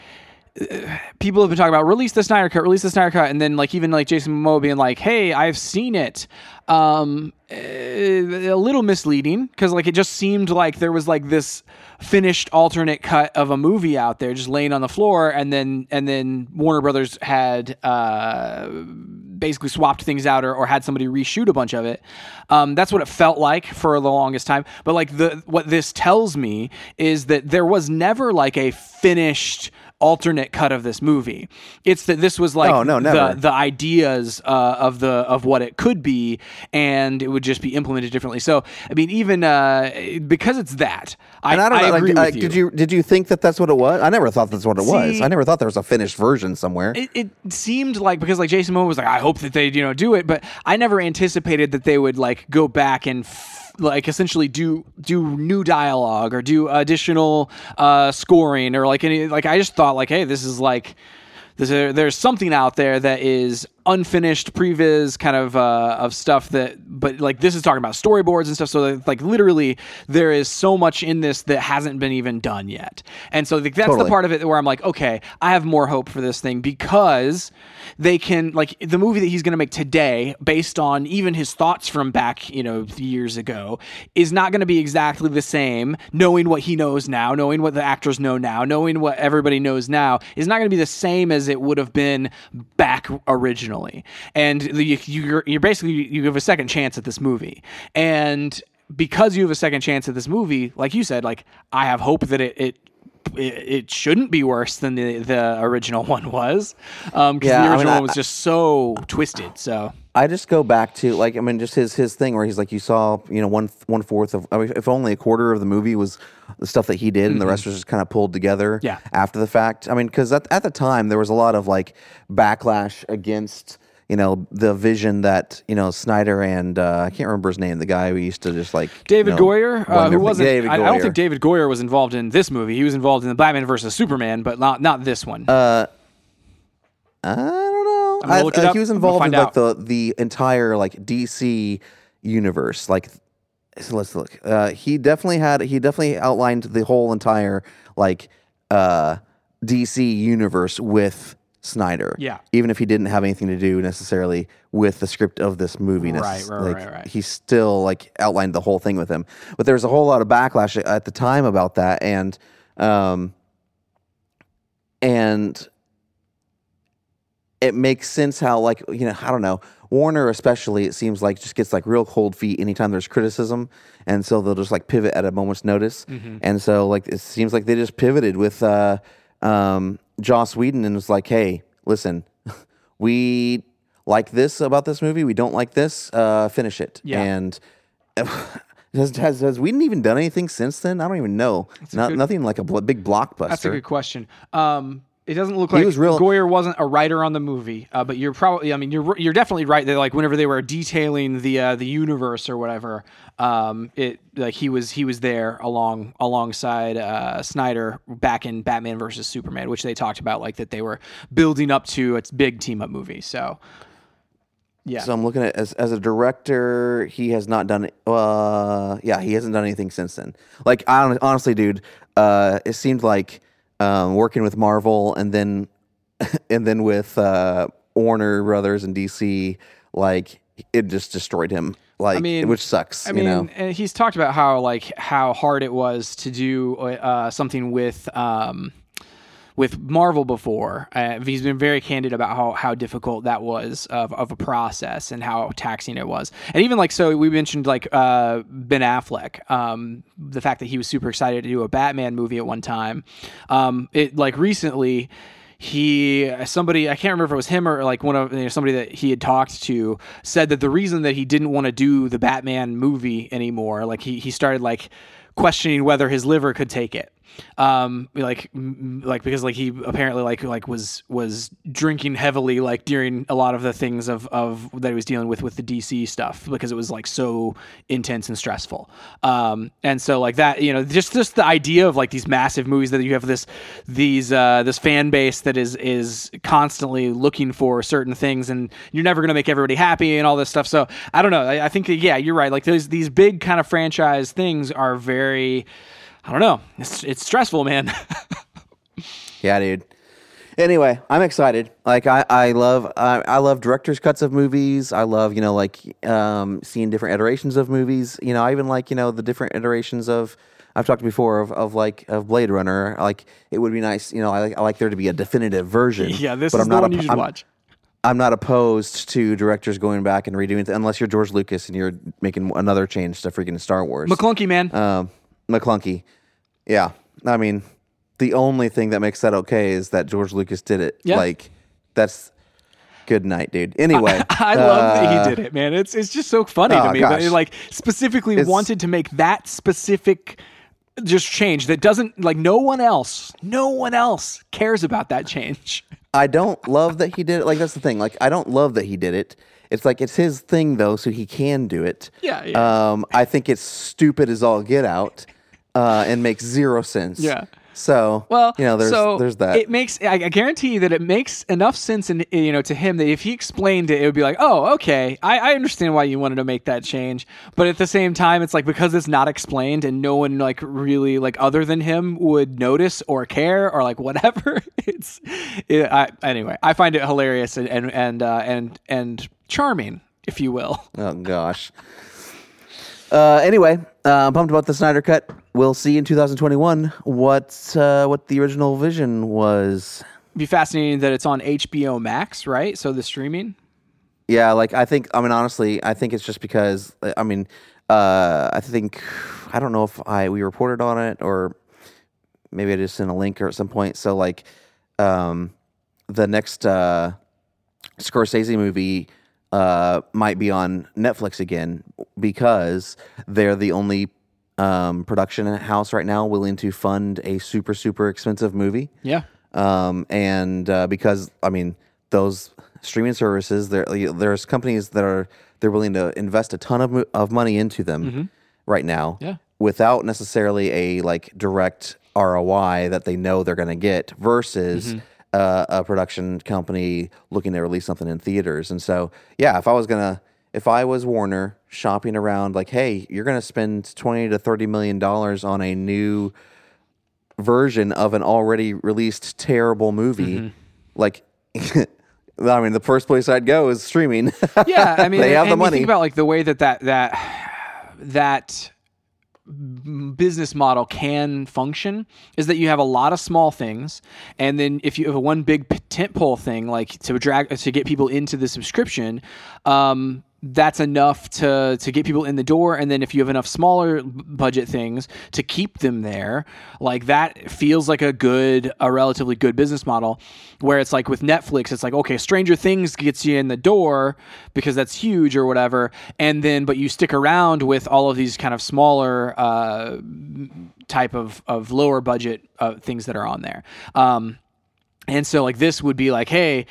people have been talking about release the Snyder cut, release the Snyder cut, and then like even like Jason Momoa being like, "Hey, I've seen it." Um, eh, a little misleading because like it just seemed like there was like this finished alternate cut of a movie out there just laying on the floor, and then and then Warner Brothers had uh basically swapped things out or, or had somebody reshoot a bunch of it. Um, that's what it felt like for the longest time. But like the what this tells me is that there was never like a finished alternate cut of this movie. It's that this was like Oh, no, the the ideas uh, of the of what it could be, and it would just be implemented differently. So I mean, even uh, because it's that, I, And I don't know. agree like, with uh, you. Did you did you think that that's what it was? I never thought that's what it was. I never thought there was a finished version somewhere. it, it seemed like because like Jason Momoa was like, I hope that they you know do it, but I never anticipated that they would like go back and. F- like essentially do do new dialogue or do additional uh scoring or like any like I just thought like hey this is like there's there's something out there that is unfinished previs kind of uh, of stuff that but like this is talking about storyboards and stuff so that, like literally there is so much in this that hasn't been even done yet. And so like, that's the part of it where i'm like okay i have more hope for this thing because they can like the movie that he's going to make today based on even his thoughts from back you know years ago is not going to be exactly the same knowing what he knows now knowing what the actors know now knowing what everybody knows now is not going to be the same as it would have been back and you're, you're basically you have a second chance at this movie. And because you have a second chance at this movie like you said like i have hope that it, it it, it shouldn't be worse than the, the original (laughs) one was, because Yeah, the original I- one was just so twisted. So I just go back to like I mean just his his thing where he's like you saw you know one one fourth of I mean if only a quarter of the movie was the stuff that he did and the rest was just kind of pulled together Mm-hmm. Yeah. after the fact I mean because at, at the time there was a lot of like backlash against you know the vision that you know Snyder and uh, I can't remember his name the guy who used to just like David you know, Goyer, uh, who wasn't. David I, I don't Goyer. think David Goyer was involved in this movie. He was involved in the Batman versus Superman, but not not this one. Uh, I don't know. I- uh. He was involved in like the the entire like DC universe. Like, so let's look. Uh, he definitely had. He definitely outlined the whole entire like uh, DC universe with Snyder. Yeah. Even if he didn't have anything to do necessarily with the script of this movie. Right, right, like, right, right. He still like outlined the whole thing with him. But there was a whole lot of backlash at the time about that, and um, and it makes sense how like you know I don't know Warner especially it seems like just gets like real cold feet anytime there's criticism and so they'll just like pivot at a moment's notice and so like it seems like they just pivoted with uh, um, Joss Whedon and was like hey listen (laughs) we like this about this movie we don't like this uh, finish it Yeah. and (laughs) has, has has Whedon even done anything since then I don't even know Not, good- nothing like a bl- big blockbuster That's a good question. Um, it doesn't look He like was real- Goyer wasn't a writer on the movie, uh, but you're probably. I mean, you're you're definitely right that like whenever they were detailing the uh, the universe or whatever, um, it like he was he was there along alongside uh, Snyder back in Batman versus Superman, which they talked about like that they were building up to its big team up movie. So yeah, So I'm looking at as as a director, he has not done. Uh, yeah, he hasn't done anything since then. Like I honestly, dude, uh, it seemed like um, working with Marvel and then (laughs) and then with uh, Warner Brothers and DC, like it just destroyed him. Like, I mean- which sucks. I mean, you know, and he's talked about how like how hard it was to do uh, something with um, with Marvel before. Uh, he's been very candid about how how difficult that was of, of a process and how taxing it was. And even like so, we mentioned like uh, Ben Affleck, um, the fact that he was super excited to do a Batman movie at one time. Um, it like recently he somebody I can't remember if it was him or like one of you know, somebody that he had talked to said that the reason that he didn't want to do the Batman movie anymore, like he he started like questioning whether his liver could take it. Um, like like because like he apparently like like was was drinking heavily like during a lot of the things of of that he was dealing with with the DC stuff because it was like so intense and stressful. Um, and so like that you know just just the idea of like these massive movies that you have this these uh this fan base that is is constantly looking for certain things and you're never gonna make everybody happy and all this stuff. So I don't know. I, I think that, yeah, you're right. Like those these big kind of franchise things are very I don't know. It's it's stressful, man. (laughs) Yeah, dude. Anyway, I'm excited. Like I, I love, I, I love director's cuts of movies. I love, you know, like um, seeing different iterations of movies. You know, I even like, you know, the different iterations of. I've talked before of, of like of Blade Runner. Like it would be nice, you know. I like, I like there to be a definitive version. (laughs) yeah, this but is I'm the not one oppo- you should I'm- watch. I'm not opposed to directors going back and redoing it, unless you're George Lucas and you're making another change to freaking Star Wars. Maclunkey, man. um, Maclunkey. Yeah, I mean, the only thing that makes that okay is that George Lucas did it. Yeah. Like, that's good night, dude. Anyway, (laughs) I love that uh, he did it, man. It's it's just so funny Oh, to me that gosh. he like specifically It's- wanted to make that specific just change that doesn't like no one else, no one else cares about that change. I don't love that he did it. Like, that's the thing. Like, I don't love that he did it. It's like it's his thing though, so he can do it. Yeah, yeah. Um, I think it's stupid as all get out, uh, and makes zero sense. Yeah. So Well, you know, there's so there's that. It makes I, guarantee you that it makes enough sense, in you know, to him that if he explained it, it would be like, oh, okay, I, I understand why you wanted to make that change. But at the same time, it's like because it's not explained and no one like really like other than him would notice or care or like (laughs) whatever. It's it, I, anyway. I find it hilarious and and and uh, and and charming, if you will. Oh gosh. Uh, anyway, uh, I'm pumped about the Snyder Cut. We'll see in 2021 what uh, what the original vision was. Be fascinating that it's on HBO Max, right? So the streaming. Yeah, like I think. I mean, honestly, I think it's just because. I mean, uh, I think I don't know if I we reported on it or maybe I just sent a link or at some point. So like, um, the next uh, Scorsese movie uh, might be on Netflix again because they're the only um, production house right now willing to fund a super super expensive movie. Yeah. Um, and uh, because I mean those streaming services, there there's companies that are they're willing to invest a ton of of money into them right now, Yeah. without necessarily a like direct ROI that they know they're going to get versus. Uh, a production company looking to release something in theaters, and so yeah, if I was gonna, if I was Warner shopping around, like, hey, you're gonna spend twenty to thirty million dollars on a new version of an already released terrible movie, Mm-hmm. like, (laughs) I mean, the first place I'd go is streaming. Yeah, I (laughs) mean, They have the money. think about like the way that that that that business model can function is that you have a lot of small things and then if you have one big p- tentpole thing like to drag to get people into the subscription um that's enough to to get people in the door. And then if you have enough smaller budget things to keep them there like that feels like a good a relatively good business model where it's like with Netflix it's like okay Stranger Things gets you in the door because that's huge or whatever. And then but you stick around with all of these kind of smaller uh type of of lower budget uh, things that are on there. Um and so like this would be like hey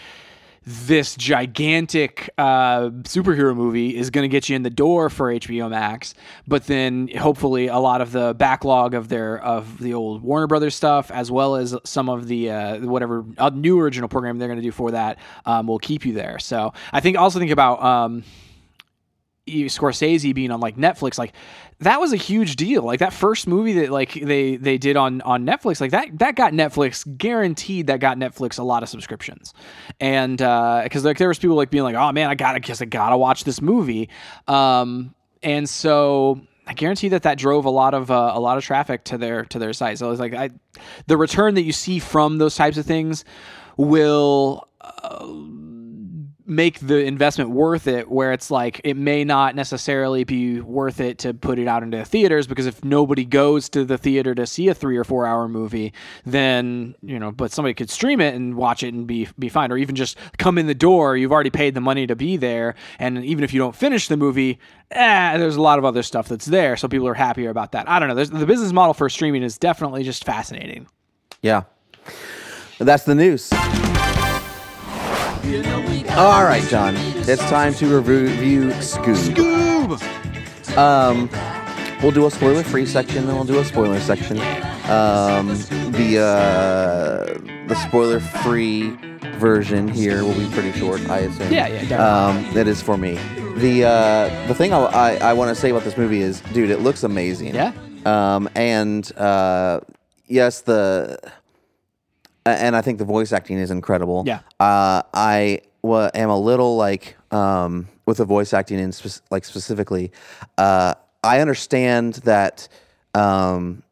this gigantic uh, superhero movie is going to get you in the door for HBO Max, but then hopefully a lot of the backlog of their of the old Warner Brothers stuff, as well as some of the uh, whatever uh, new original program they're going to do for that, um, will keep you there. So I think also think about. Um, Scorsese being on like Netflix, like that was a huge deal. Like that first movie that like they they did on on Netflix, like that that got Netflix guaranteed that got Netflix a lot of subscriptions, and because like there was people like being like, oh man, I gotta guess I gotta watch this movie, um, and so. I guarantee that that drove a lot of uh, a lot of traffic to their to their site. So it's like I, the return that you see from those types of things will make the investment worth it where it's like it may not necessarily be worth it to put it out into theaters because if nobody goes to the theater to see a 3 or 4 hour movie then you know but somebody could stream it and watch it and be be fine. Or even just come in the door you've already paid the money to be there. And even if you don't finish the movie eh, there's a lot of other stuff that's there. So people are happier about that. I don't know. There's, the business model for streaming is definitely just fascinating. Yeah, that's the news. All right, John, it's time to review Scoob. Um, we'll do a spoiler-free section, then we'll do a spoiler section. Um, the uh, the spoiler-free version here will be pretty short, I assume. Yeah, yeah, definitely. Um, that is for me. The uh, the thing I I, I want to say about this movie is, dude, it looks amazing. Yeah. Um, and uh, yes, the and I think the voice acting is incredible. Yeah. Uh, I am a little like um, with the voice acting in spec- like specifically. Uh, I understand that um,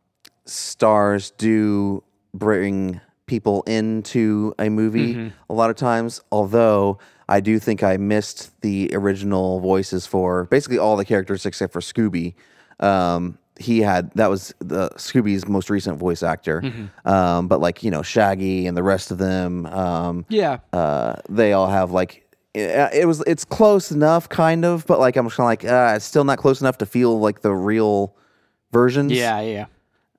stars do bring people into a movie a lot of times, although. I do think I missed the original voices for basically all the characters except for Scooby. Um, he had that was the Scooby's most recent voice actor, um, but like you know Shaggy and the rest of them, um, yeah. uh, they all have like it, it was it's close enough, kind of, but like I'm just kind of like uh, it's still not close enough to feel like the real versions. yeah yeah.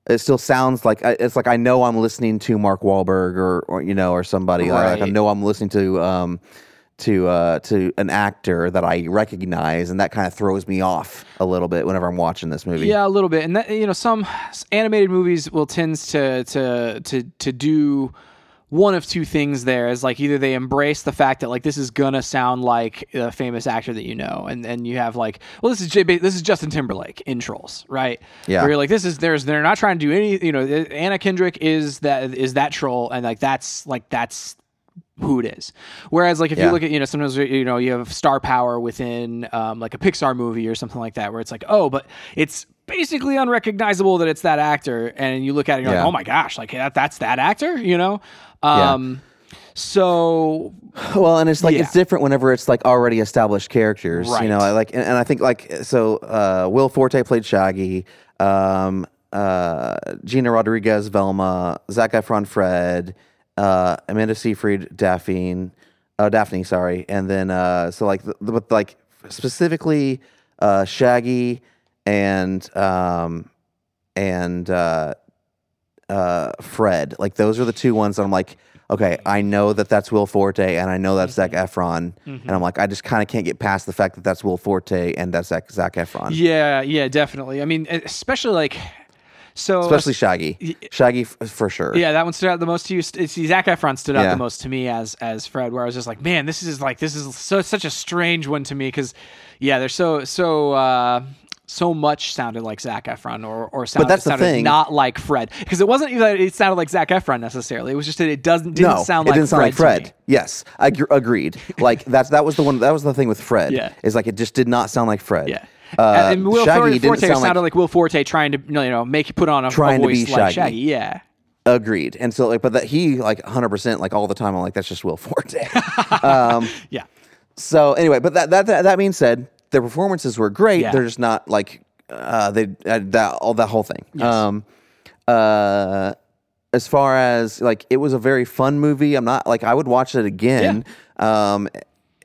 It still sounds like it's like I know I'm listening to Mark Wahlberg or or you know or somebody. Like I know I'm listening to um to uh to an actor that I recognize and that kind of throws me off a little bit whenever I'm watching this movie. Yeah, a little bit, and that, you know, some animated movies will tends to to to to do one of two things. There is like either they embrace the fact that like this is gonna sound like a famous actor that you know, and and you have like, well, this is J- this is Justin Timberlake in Trolls, right? Yeah. Where you're like, this is there's they're not trying to do any, you know, Anna Kendrick is that is that troll, and like that's like that's who it is. Whereas, like, if Yeah. you look at, you know, sometimes you know you have star power within um, like a Pixar movie or something like that, where it's like, oh, but it's basically unrecognizable that it's that actor, and you look at it, and you're Yeah. like, oh my gosh, like that, that's that actor, you know. Um, So Well, and it's like Yeah. it's different whenever it's like already established characters. You know, I like and, and I think like so uh Will Forte played Shaggy. Um uh, Gina Rodriguez, Velma, Zac Efron, Fred, uh, Amanda Seyfried, Daphne, uh, Daphne, sorry, and then uh, so like, the, but like specifically uh, Shaggy and um, and uh, uh, Fred. Like those are the two ones that I'm like, okay, I know that that's Will Forte and I know that's Zac Efron, and I'm like, I just kind of can't get past the fact that that's Will Forte and that's Zac, Zac Efron, Yeah, yeah, definitely. I mean, especially like so. especially Shaggy, Shaggy f- for sure. yeah, that one stood out the most to you. It's Zac Efron stood out Yeah. the most to me as as Fred, where I was just like, man, this is like this is so such a strange one to me because, yeah, they're so so uh, so much sounded like Zac Efron or or sounded, that's the sounded thing. not like Fred because it wasn't even that it sounded like Zac Efron necessarily. It was just that it doesn't didn't no, sound it like didn't sound Fred like Fred. Yes, I agreed. like that's that was the one. That was the thing with Fred. (laughs) Yeah. is like it just did not sound like Fred. Yeah. Uh, and Will Shaggy Forte, sound sounded like like, Will Forte trying to you know make put on a, a Trying to be voice like Shaggy. Shaggy. Yeah. agreed. And so like, but that he like 100 percent like all the time. I'm like that's just Will Forte. (laughs) (laughs) Yeah. So anyway, but that that that, that being said, the performances were great. Yeah. They're just not like uh, they uh, that all that whole thing. Um, uh, as far as like it was a very fun movie. I'm not like I would watch it again. Um,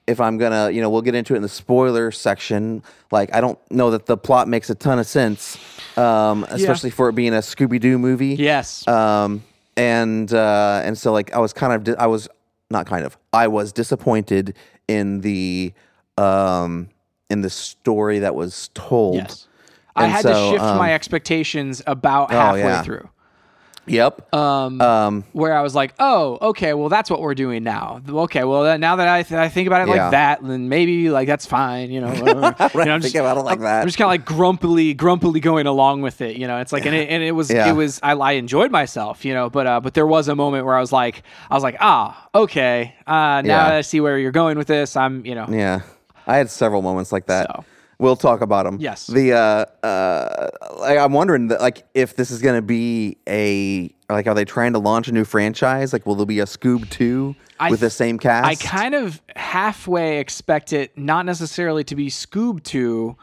if I'm gonna, you know, we'll get into it in the spoiler section. Like I don't know that the plot makes a ton of sense, um, especially for it being a Scooby Doo movie. Yes. Um, and uh, and so like I was kind of di- I was not kind of I was disappointed in the um in the story that was told. yes. I had so, to shift um, my expectations about halfway yeah. through. Yep. Um, um. where I was like, "Oh, okay, well that's what we're doing now." Okay, well that, now that I, th- I think about it Yeah. like that, then maybe like that's fine, you know. (laughs) You know I I'm just, about it like I'm, that. I'm just kind of like grumpily, grumpily going along with it, you know. It's like, and it, and it was, Yeah. it was, I, I enjoyed myself, you know. But uh, but there was a moment where I was like, I was like, ah, okay, uh, now that I see where you're going with this, I'm, you know, Yeah, I had several moments like that. So. We'll talk about them. Yes. The uh, uh, like, I'm wondering that like if this is gonna be a like are they trying to launch a new franchise? Like, will there be a Scoob two I with the same cast? I kind of halfway expect it not necessarily to be Scoob 2,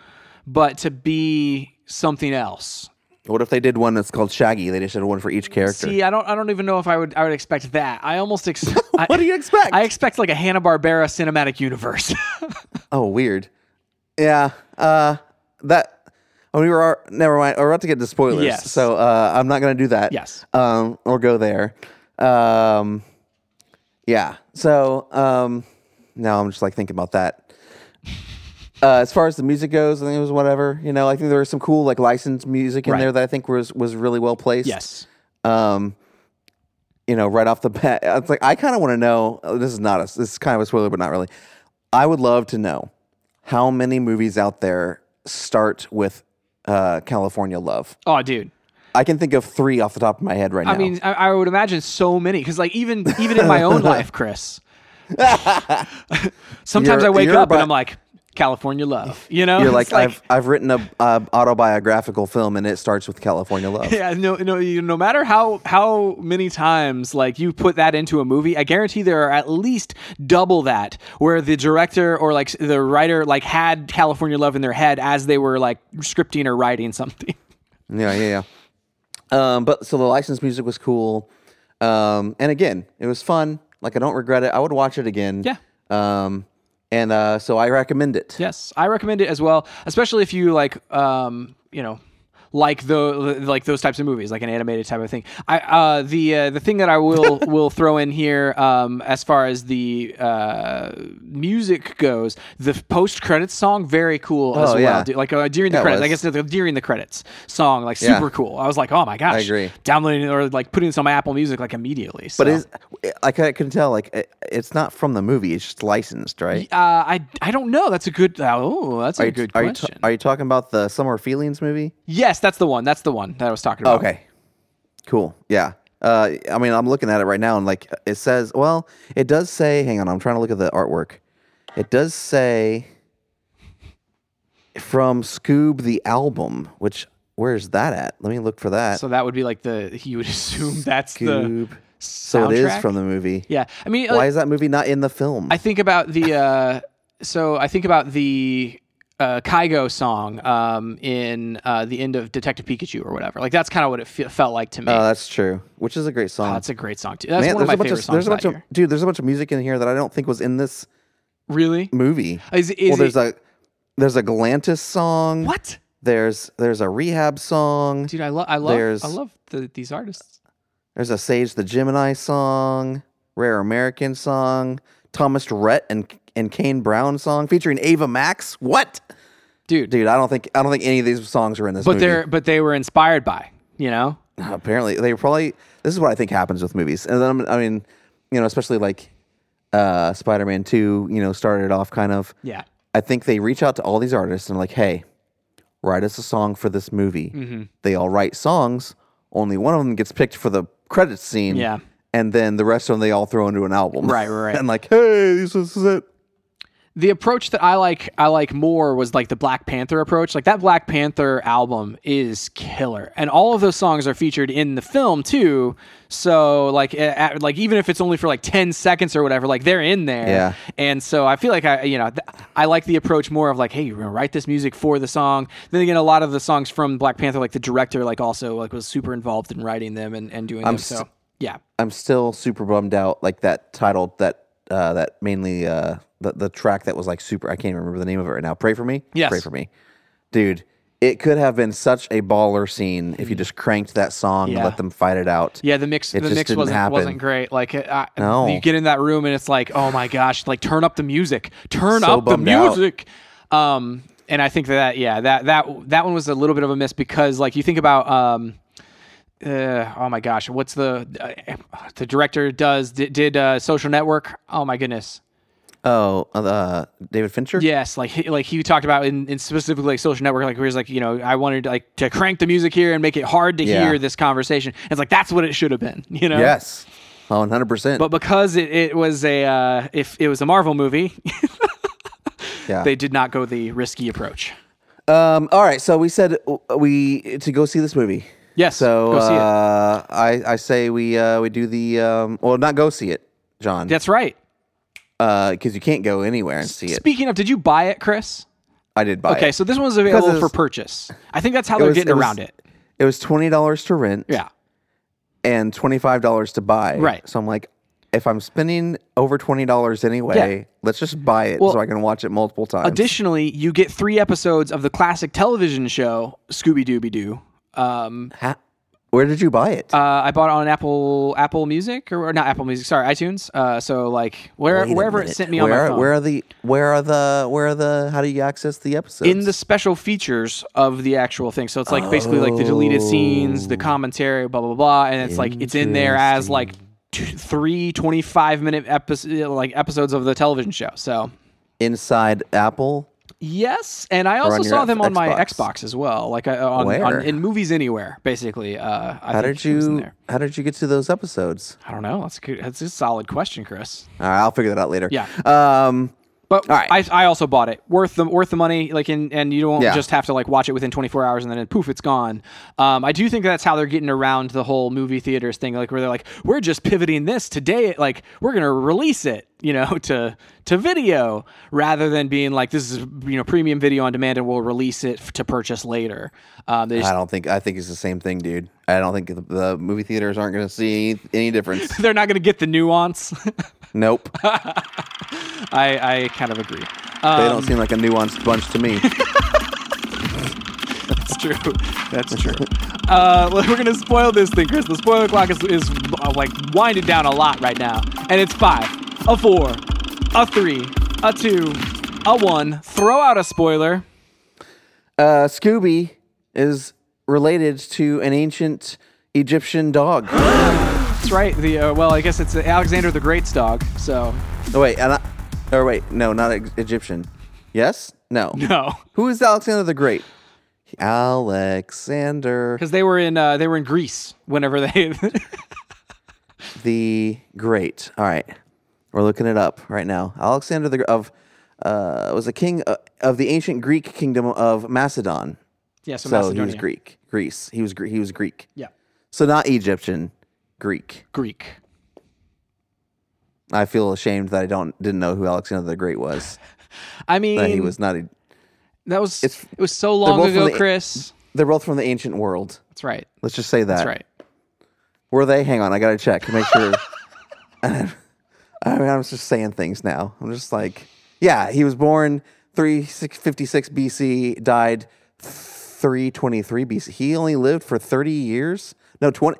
but to be something else. What if they did one that's called Shaggy? They just did one for each character. See, I don't I don't even know if I would I would expect that. I almost ex- I, (laughs) what do you expect? I expect like a Hanna-Barbera cinematic universe. (laughs) oh, weird. Yeah. Uh, that. Oh, we were never mind. We're about to get to spoilers, Yes. so uh, I'm not going to do that. Yes. Um, or go there. Um, yeah. So um, now I'm just like thinking about that. Uh, as far as the music goes, I think it was whatever. You know, I think there was some cool like licensed music in Right. there that I think was was really well placed. yes. Um, you know, right off the bat, it's like I kind of want to know. uh, This is not a. This is kind of a spoiler, but not really. I would love to know how many movies out there start with uh, California Love. Oh, dude. I can think of three off the top of my head right now. I mean, I, I would imagine so many because, like, even even in my own (laughs) life, Chris. (laughs) sometimes You're- I wake up bi- and I'm like, California love. (laughs) You know, you're It's like, I've I've written a, a autobiographical film and it starts with California Love. (laughs) Yeah, no, no, you- no matter how how many times like you put that into a movie, I guarantee there are at least double that where the director or like the writer like had California Love in their head as they were like scripting or writing something. (laughs) Yeah, yeah, yeah. Um, but so the licensed music was cool, um, and again, it was fun. Like I don't regret it. I would watch it again. Yeah. Um, and uh, so I recommend it. Yes, I recommend it as well, especially if you like, um, you know, like the like those types of movies, like an animated type of thing. I uh, the uh, the thing that I will (laughs) will throw in here, um, as far as the uh, music goes, the post credits song very cool as Oh, well. yeah. Like uh, during the Yeah, it credits, I guess the, during the credits song, like Yeah. super cool. I was like, oh my gosh, I agree. Downloading it or like putting this on my Apple Music like immediately. So. But is like I can tell, like it, it's not from the movie. It's just licensed, right? uh, I I don't know. That's a good. Oh, that's a Are you, good are you question. are you talking about the Summer Feelings movie? yes, that's the one. That's the one that I was talking about. Okay, cool. Yeah. Uh, I mean, I'm looking at it right now, and like it says, well, it does say. Hang on, I'm trying to look at the artwork. It does say from Scoob the album, which where's that at? Let me look for that. So that would be like the you would (laughs) assume that's the Scoob. So it is from the movie. yeah. I mean, Why like, is that movie not in the film? I think about the uh, so I think about the uh, Kygo song um, in uh, the end of Detective Pikachu or whatever. Like that's kind of what it fe- felt like to me. Oh, that's true. Which is a great song. Oh, that's a great song too. That's Man, one of my a bunch favorite of songs there's a bunch of year. dude. There's a bunch of music in here that I don't think was in this Really? movie. Is, is well, there's it, a there's a Galantis song. what? There's there's a Rehab song. Dude, I love I love There's- I love the, these artists. There's a Sage the Gemini song. Rare American song. Thomas Rhett and and Kane Brown song featuring Ava Max. What? Dude, Dude, I don't think I don't think any of these songs are in this but movie. they're but they were inspired by, you know? apparently they probably this is what I think happens with movies. And then I mean, you know, especially like uh Spider-Man 2, you know, started off kind of Yeah. I think they reach out to all these artists and like, "Hey, write us a song for this movie." Mm-hmm. They all write songs. Only one of them gets picked for the credits scene. Yeah. And then the rest of them they all throw into an album. Right, right, right. (laughs) and like, "Hey, this is it." The approach that I like I like more was like the Black Panther approach. Like that Black Panther album is killer, and all of those songs are featured in the film too. So like at, like even if it's only for like ten seconds or whatever, like they're in there. Yeah. And so I feel like I you know th- I like the approach more of like hey you're gonna write this music for the song. Then again, a lot of the songs from Black Panther, like the director, like also like was super involved in writing them and, and doing them. s- So yeah. I'm still super bummed out. Like that title, that uh, that mainly uh, the the track that was like super. I can't remember the name of it right now. Pray for me. Yes. Pray for me, dude. It could have been such a baller scene if you just cranked that song and Yeah. let them fight it out. Yeah, the mix It the just mix didn't wasn't happen. wasn't great. Like I, No. you get in that room and it's like, oh my gosh, like turn up the music, turn So up the bummed out. music. Um, and I think that yeah, that that that one was a little bit of a miss because like you think about um. Uh, oh my gosh, what's the uh, the director does did, did uh, Social Network? Oh my goodness, Oh, uh, David Fincher. yes, like he, like he talked about in, in specifically like Social Network, like where he's like, you know, I wanted like to crank the music here and make it hard to Yeah. hear this conversation. It's like that's what it should have been, (laughs) you know? Yes. Oh, 100 percent. But because it, it was a uh, if it was a Marvel movie, (laughs) Yeah. they did not go the risky approach. Um. All right. So we said uh, we to go see this movie. Yes, So go see it. uh, I I say we uh, we do the um. Well, not go see it, John. That's right. Because you can't go anywhere and see it. Speaking of, did you buy it, Chris? I did buy Okay, it. Okay, so this one's available Because it for purchase. I think that's how they're was- getting it was- around it. It was twenty dollars to rent. Yeah. and twenty five dollars to buy. Right. So I'm like, if I'm spending over twenty dollars anyway, Yeah. let's just buy it Well, so I can watch it multiple times. Additionally, you get three episodes of the classic television show Scooby Dooby Doo. Um, Ha- Where did you buy it? uh, I bought it on Apple Apple Music or, or not Apple Music, sorry, iTunes. Uh, so like where wherever it sent me where, on my phone. Where are the where are the where are the how do you access the episodes? in the special features of the actual thing. So it's like basically like the deleted scenes, the commentary, blah blah blah, and it's like it's in there as like t- three 25 minute episodes, like episodes of the television show. So inside Apple. Yes, and I also saw them on my Xbox? As well, like uh, on, Where? on in movies anywhere, basically. Uh, I How did it was in you there. how did you get to those episodes? I don't know. That's a that's a solid question, Chris. All right, I'll figure that out later. Yeah. Um. But right. I, I also bought it worth the worth the money like in, and you don't Yeah. just have to like watch it within 24 hours and then poof it's gone. Um, I do think that's how they're getting around the whole movie theaters thing like where they're like we're just pivoting this today like we're gonna release it you know (laughs) to to video rather than being like this is you know premium video on demand and we'll release it f- to purchase later. Um, just, I don't think I think it's the same thing, dude. I don't think the, the movie theaters aren't going to see any, any difference. (laughs) they're not gonna get the nuance. (laughs) nope. I I kind of agree. They Um, don't seem like a nuanced bunch to me. That's true. (laughs) That's true. Uh, (laughs) we're gonna spoil this thing, Chris. The spoiler clock is, is uh, like winding down a lot right now, and it's five, a four, a three, a two, a one. Throw out a spoiler. Uh, Scooby is related to an ancient Egyptian dog. (gasps) That's right. The uh, well, I guess it's Alexander the Great's dog. So Oh, wait, and I, or wait, no, not Egyptian. Yes, no. no, Who is Alexander the Great? Alexander because they were in uh, they were in Greece whenever they. (laughs) the Great. All right, we're looking it up right now. Alexander the of uh, was a king uh, of the ancient Greek kingdom of Macedon. yeah, so, So Macedonia. he was Greek. Greece. He was he was Greek. Yeah, So not Egyptian, Greek. Greek. I feel ashamed that I don't didn't know who Alexander the Great was. (laughs) I mean, That he was not. A, That was It's- it was so long ago, the- Chris. They're both from the ancient world. That's right. Let's just say that. That's right. Were they? Hang on, I gotta check to make sure. (laughs) I mean, I'm just saying things now. I'm just like, yeah, he was born 356 BC, died 323 BC. He only lived for 30 years. No, 20.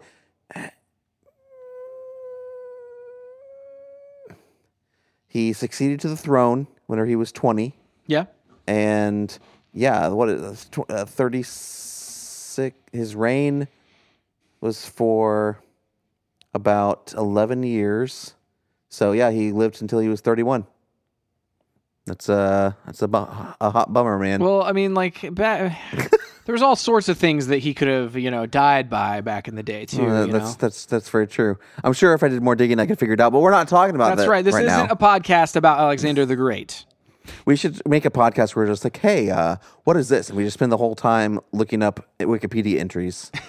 He succeeded to the throne whenever he was 20. Yeah. And yeah, what is uh, thirty six? His reign was for about 11 years. So yeah, he lived until he was 31. That's uh that's a, bu- a hot bummer, man. Well, I mean, like ba- (laughs) there was all sorts of things that he could have, you know, died by back in the day too. Uh, you that's know? that's that's very true. I'm sure if I did more digging, I could figure it out. But we're not talking about That's that right. This right isn't now. a podcast about Alexander the Great. We should make a podcast where we're just like, hey, uh, what is this? And we just spend the whole time looking up Wikipedia entries. (laughs)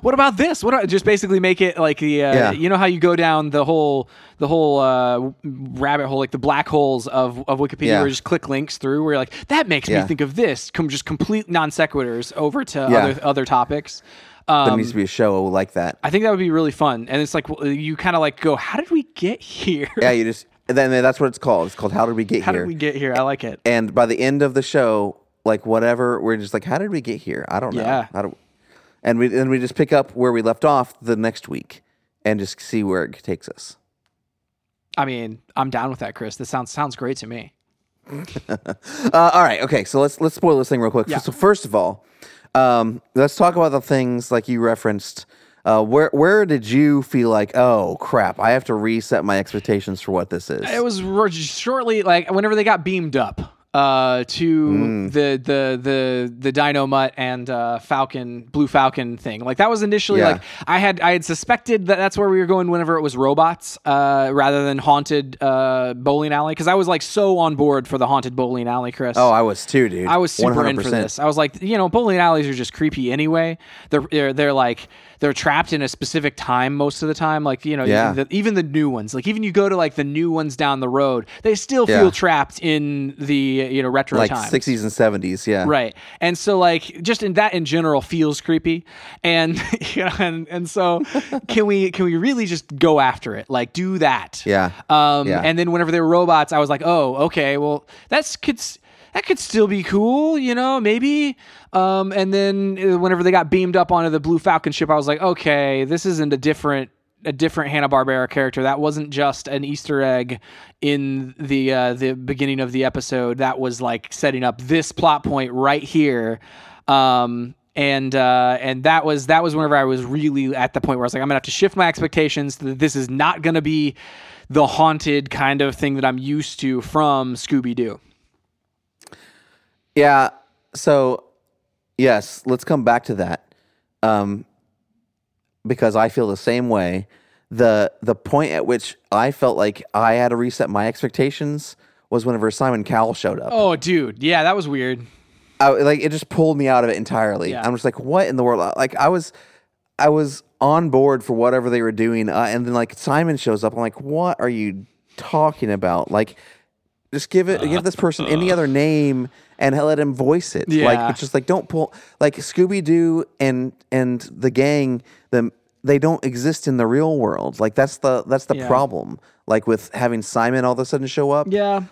what about this? What about, just basically make it like the uh, Yeah. you know how you go down the whole the whole uh, rabbit hole like the black holes of of Wikipedia Yeah. where you just click links through where you're like that makes Yeah. me think of this. Come just complete non sequiturs over to other other topics. there Um, needs to be a show like that. I think that would be really fun, and it's like you kind of like go, how did we get (laughs) here? Yeah, you just then that's what it's called. It's called How Did We Get How Here? How did we get here? I like it. and by the end of the show, like whatever, we're just like, how did we get here? I don't know. Yeah. How do, and we and we just pick up where we left off the next week and just see where it takes us. I mean, I'm down with that, Chris. This sounds sounds great to me. (laughs) Uh, all right, okay. So let's let's spoil this thing real quick. Yeah. So first of all, um, let's talk about the things like you referenced. Uh, where where did you feel like, oh crap, I have to reset my expectations for what this is? It was shortly like whenever they got beamed up uh, to Mm. the the the the Dynomutt and uh, Falcon Blue Falcon thing. Like that was initially Yeah. like I had I had suspected that that's where we were going whenever it was robots uh, rather than haunted uh, bowling alley because I was like so on board for the haunted bowling alley, Chris. oh, I was too, dude. I was super in 100%. for this. I was like, you know, bowling alleys are just creepy anyway. They're they're, they're like they're trapped in a specific time most of the time. Like you know, Yeah. the, even the new ones. Like even you go to like the new ones down the road, they still Yeah. feel trapped in the you know retro time, Like times. 60s and 70s, yeah. Right. And so like just in that in general feels creepy. And (laughs) you know and, and so can we can we really just go after it? Like do that. Yeah. Um Yeah. and then whenever they were robots, I was like, "Oh, okay. Well, that's could s- that could still be cool, you know, maybe." Um and then uh, whenever they got beamed up onto the Blue Falcon ship, I was like, "Okay, this isn't a different a different Hanna Barbera character. That wasn't just an Easter egg in the uh, the beginning of the episode. That was like setting up this plot point right here. Um, and uh, and that was that was whenever I was really at the point where I was like, I'm gonna have to shift my expectations. That this is not gonna be the haunted kind of thing that I'm used to from Scooby Doo. Yeah. So, yes, let's come back to that. Um, because I feel the same way. The the point at which I felt like I had to reset my expectations was whenever Simon Cowell showed up. Oh, dude, yeah, that was weird. I, like it just pulled me out of it entirely. Yeah. I'm just like, what in the world? Like I was, I was on board for whatever they were doing, uh, and then like Simon shows up. I'm like, what are you talking about? Like, just give it, give this person any other name and he let him voice it. Yeah. Like, it's just like don't pull like Scooby Doo and and the gang. Them they don't exist in the real world. Like that's the that's the Yeah. problem. Like with having Simon all of a sudden show up. Yeah,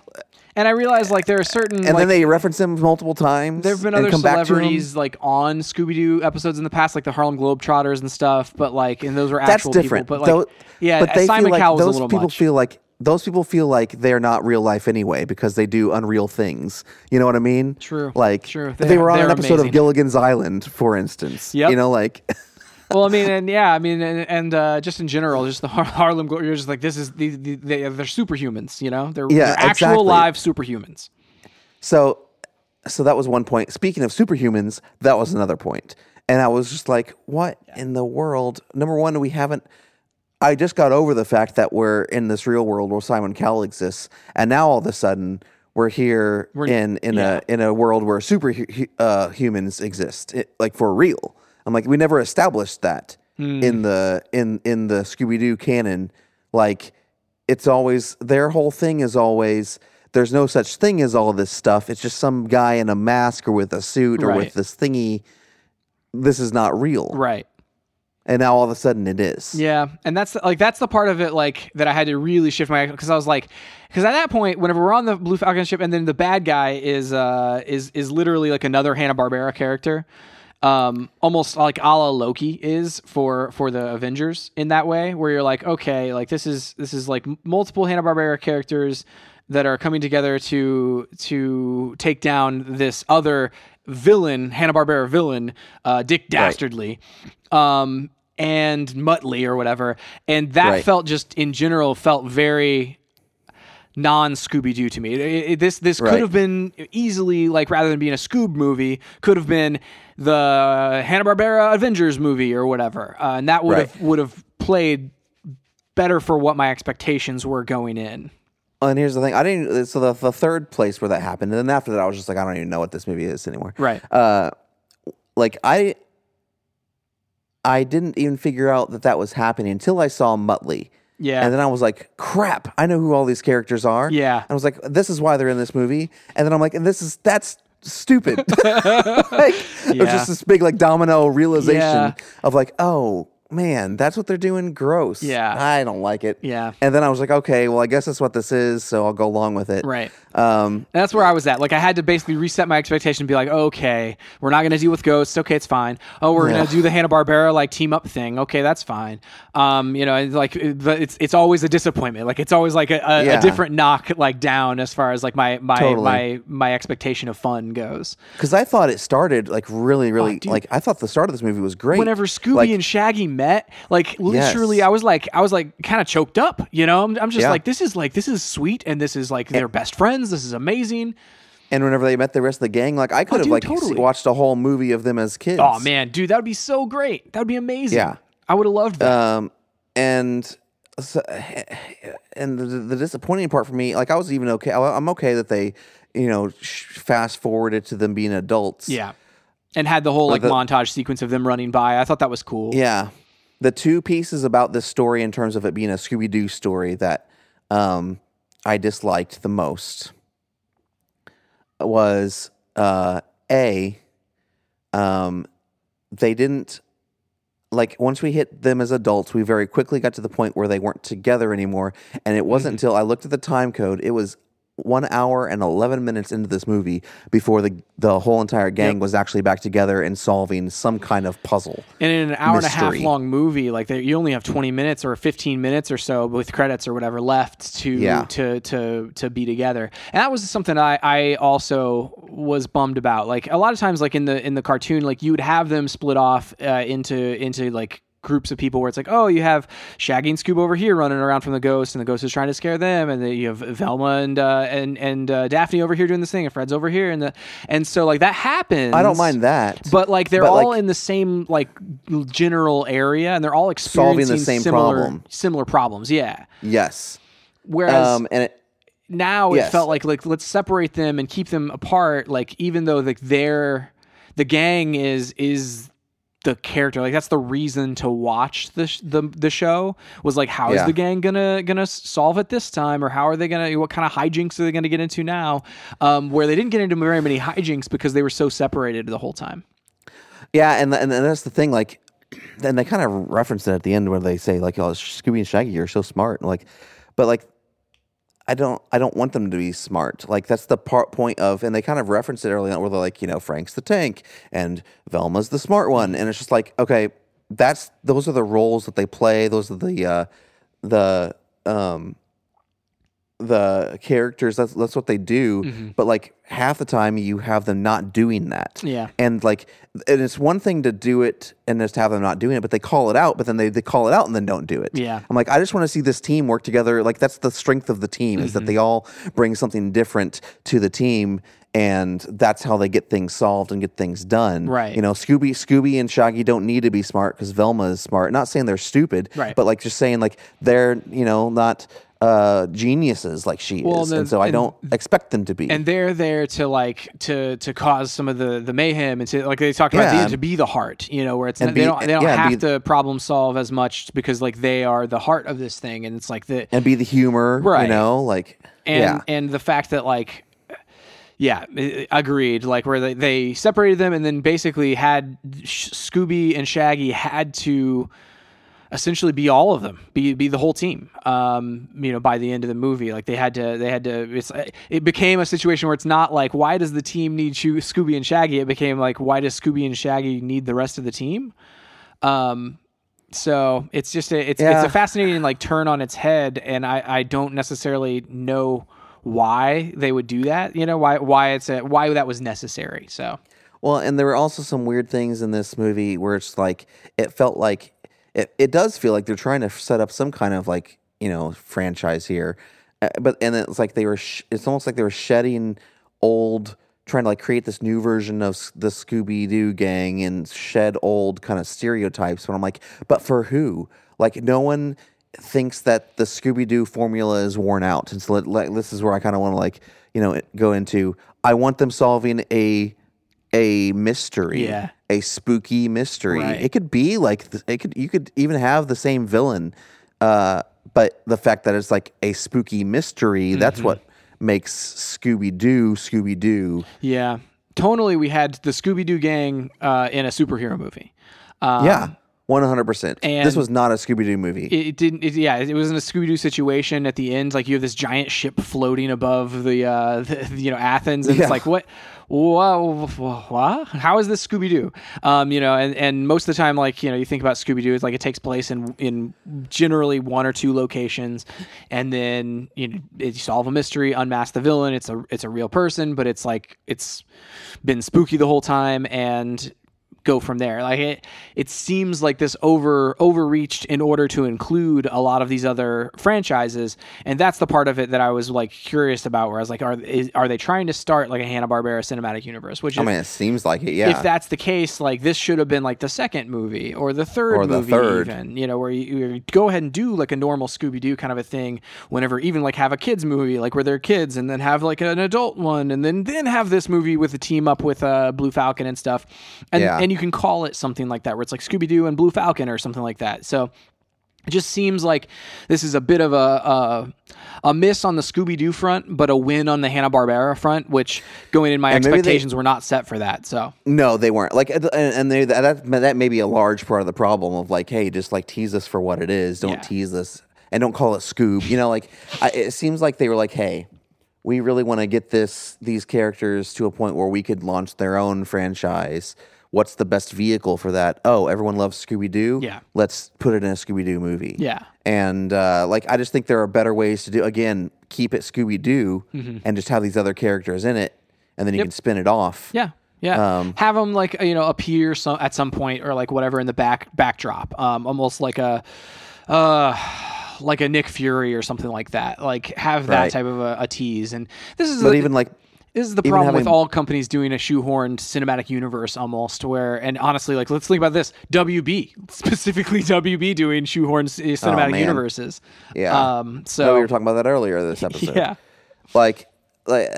and I realized like there are certain And like, then they reference him multiple times. There have been other come back to him. celebrities like on Scooby Doo episodes in the past, like the Harlem Globetrotters and stuff. But like, and those were actual that's different. people. But like, Tho- yeah, but they Simon feel like Cowell's those a little people much. feel like those people feel like they're not real life anyway because they do unreal things. You know what I mean? True. Like True. They, They- were on an episode amazing. of Gilligan's Island, for instance. Yep. You know, like (laughs) well, I mean, and yeah, I mean, and, and uh, just in general, just the Har- Harlem Glo- You're just like this is the, the they, they're superhumans. You know, they're, Yeah, they're actual exactly. live superhumans. so. So that was one point. Speaking of superhumans, that was another point. And I was just like, what in the world? Number one, we haven't. I just got over the fact that we're in this real world where Simon Cowell exists, and now all of a sudden we're here We're- in in yeah. a in a world where super hu- uh, humans exist, it, like for real. I'm like, we never established that Hmm. in the in in the Scooby Doo canon. Like, it's always their whole thing is always there's no such thing as all this stuff. It's just some guy in a mask or with a suit or Right. with this thingy. This is not real. Right. And now all of a sudden it is. Yeah, and that's like that's the part of it like that I had to really shift my because I was like because at that point whenever we're on the Blue Falcon ship and then the bad guy is uh is is literally like another Hanna Barbera character, um almost like a la Loki is for for the Avengers in that way where you're like okay like this is this is like multiple Hanna Barbera characters that are coming together to to take down this other villain Hanna Barbera villain uh, Dick Dastardly. Um, and Muttley or whatever, and that Right. felt just in general felt very non Scooby Doo to me. It- it- this this Right. could have been easily like rather than being a Scoob movie, could have been the Hanna Barbera Avengers movie or whatever, uh, and that would Right. have would have played better for what my expectations were going in. And here's the thing: I didn't. So the, the third place where that happened, and then after that, I was just like, I don't even know what this movie is anymore. Right. Uh, like I, I didn't even figure out that that was happening until I saw Muttley. Yeah. And then I was like, crap, I know who all these characters are. Yeah. And I was like, this is why they're in this movie. And then I'm like, and this is, that's stupid. (laughs) (laughs) like, It was just this big, like, domino realization Yeah. of like, oh, man, that's what they're doing. Gross. Yeah. I don't like it. Yeah. And then I was like, okay, well, I guess that's what this is. So I'll go along with it. Right. Um, And that's where I was at. Like I had to basically reset my expectation and be like, okay, we're not going to deal with ghosts. Okay, it's fine. Oh, we're Yeah. going to do the Hanna Barbera like team up thing. Okay, that's fine. Um, you know, it's like but it's it's always a disappointment. Like it's always like a, a, Yeah. a different knock like down as far as like my my Totally. my my expectation of fun goes. Because I thought it started like really, really Oh, like I thought the start of this movie was great. Whenever Scooby Like, and Shaggy met, like literally, Yes. I was like, I was like kind of choked up. You know, I'm, I'm just Yeah. like, this is like this is sweet, and this is like they're best friends. This is amazing. and whenever they met the rest of the gang, like I could have Oh, dude, like totally. watched a whole movie of them as kids. Oh man, dude, that would be so great. That would be amazing. Yeah. I would have loved that. Um, and so, and the, the disappointing part for me, like I was even okay. I'm okay that they, you know, fast forwarded to them being adults. yeah, and had the whole like the- montage sequence of them running by. I thought that was cool. Yeah. The two pieces about this story, in terms of it being a Scooby Doo story, that um, I disliked the most was uh, A, um, they didn't, like, once we hit them as adults, we very quickly got to the point where they weren't together anymore. And it wasn't until I looked at the time code, it was one hour and 11 minutes into this movie before the the whole entire gang was actually back together and solving some kind of puzzle. And in an hour and a half long movie, like they, you only have twenty minutes or fifteen minutes or so with credits or whatever left to Yeah. to to to be together. And that was something I I also was bummed about. Like a lot of times, like in the in the cartoon, like you would have them split off uh, into into like groups of people where it's like, oh, you have Shaggy and Scoob over here running around from the ghost, and the ghost is trying to scare them, and then you have Velma and uh, and and uh, Daphne over here doing this thing, and Fred's over here, and the and so like that happens. I don't mind that. But like they're But, all like- in the same like general area, and they're all Solving experiencing the same similar problem. similar problems. Yeah. yes. Whereas Um, and it, now it yes. felt like like let's separate them and keep them apart. Like even though like they're the gang is is the character like that's the reason to watch the sh- the the show was like how is Yeah. the gang gonna gonna solve it this time or how are they gonna what kind of hijinks are they gonna get into now um where they didn't get into very many hijinks because they were so separated the whole time yeah, and, and and that's the thing. Like, then they kind of reference it at the end where they say like, "Oh, Scooby and Shaggy you're so smart." and Like, but like, I don't I don't want them to be smart. Like that's the part point of, and they kind of reference it early on where they're like, you know, Frank's the tank and Velma's the smart one, and it's just like, okay, that's those are the roles that they play. Those are the uh, the um the characters that's that's what they do but like half the time you have them not doing that Yeah. and like and it's one thing to do it and just have them not doing it but they call it out but then they, they call it out and then don't do it Yeah. i'm like i just want to see this team work together like that's the strength of the team is that Mm-hmm. they all bring something different to the team and that's how they get things solved and get things done Right. you know scooby scooby and shaggy don't need to be smart because velma is smart not saying they're stupid Right. but like just saying like they're you know not uh, geniuses like she Well, is, then- and so I don't expect them to be. and they're there to like to to cause some of the the mayhem and to like they talked about Yeah. the, to be the heart you know where it's And not, be- they don't they don't yeah, have be- to problem solve as much because like they are the heart of this thing and it's like the and be the humor, Right. you know, like and yeah, and the fact that like yeah agreed like where they, they separated them and then basically had Sh- scooby and shaggy had to essentially be all of them be be the whole team um you know by the end of the movie. Like they had to they had to it's it became a situation where it's not like why does the team need Sho- scooby and shaggy? It became like why does scooby and shaggy need the rest of the team? Um so it's just a it's Yeah. it's a fascinating like turn on its head and i i don't necessarily know why they would do that you know why why it's a why that was necessary so. Well, and there were also some weird things in this movie where it's like it felt like it, it does feel like they're trying to set up some kind of like you know franchise here, uh, but and it's like they were sh- it's almost like they were shedding old trying to like create this new version of the Scooby Doo gang and shed old kind of stereotypes. But I'm like, but for who? Like no one thinks that the Scooby Doo formula is worn out, and so like this is where I kind of want to like you know go into. I want them solving a a mystery, Yeah. a spooky mystery. Right. It could be like it could you could even have the same villain, uh, but the fact that it's like a spooky mystery Mm-hmm. that's what makes Scooby Doo Scooby Doo. yeah tonally we had the scooby-doo gang uh in a superhero movie um, yeah, one hundred percent. This was not a Scooby Doo movie. it didn't it, yeah it was in a scooby-doo situation at the end like you have this giant ship floating above the uh (laughs) the, you know athens and Yeah. it's like what Whoa, what? How is this Scooby Doo? Um, you know, and, and most of the time, like you know, you think about Scooby Doo, it's like it takes place in in generally one or two locations, and then you know, you solve a mystery, unmask the villain. It's a it's a real person, but it's like it's been spooky the whole time, and go from there. Like it, it seems like this over overreached in order to include a lot of these other franchises, and that's the part of it that I was like curious about. Where I was like, are is, are they trying to start like a Hanna Barbera cinematic universe? Which I if, mean, it seems like it. Yeah, if that's the case, like this should have been like the second movie or the third Or the movie, third. even you know, where you, you go ahead and do like a normal Scooby Doo kind of a thing. Whenever even like have a kids movie, like where they're kids, and then have like an adult one, and then then have this movie with a team up with uh, Blue Falcon and stuff, and Yeah. and you can call it something like that, where it's like Scooby Doo and Blue Falcon or something like that. So. It just seems like this is a bit of a a, a miss on the Scooby Doo front, but a win on the Hanna Barbera front, which going in my And maybe they- expectations were not set for that. So No, they weren't. Like, uh, and and they, that that may be a large part of the problem of like, hey, just like tease us for what it is. Don't Yeah. tease us, and don't call it Scoob. You know, like I, it seems like they were like, hey, we really want to get this these characters to a point where we could launch their own franchise. What's the best vehicle for that? Oh, everyone loves Scooby Doo. Yeah. let's put it in a Scooby Doo movie. Yeah. and uh, like I just think there are better ways to do. Again, keep it Scooby Doo, Mm-hmm. and just have these other characters in it, and then you can spin it off. Yeah. Yeah. Um, Have them like you know appear some, at some point or like whatever in the back backdrop. Um, almost like a uh like a Nick Fury or something like that. Like have that Right. type of a, a tease. And this is But a- even like this is the even problem with all companies doing a shoehorned cinematic universe almost where and honestly like let's think about this WB specifically WB doing shoehorned c- cinematic Oh, universes. Yeah. Um No, so we were talking about that earlier this (laughs) episode. yeah. Like, like,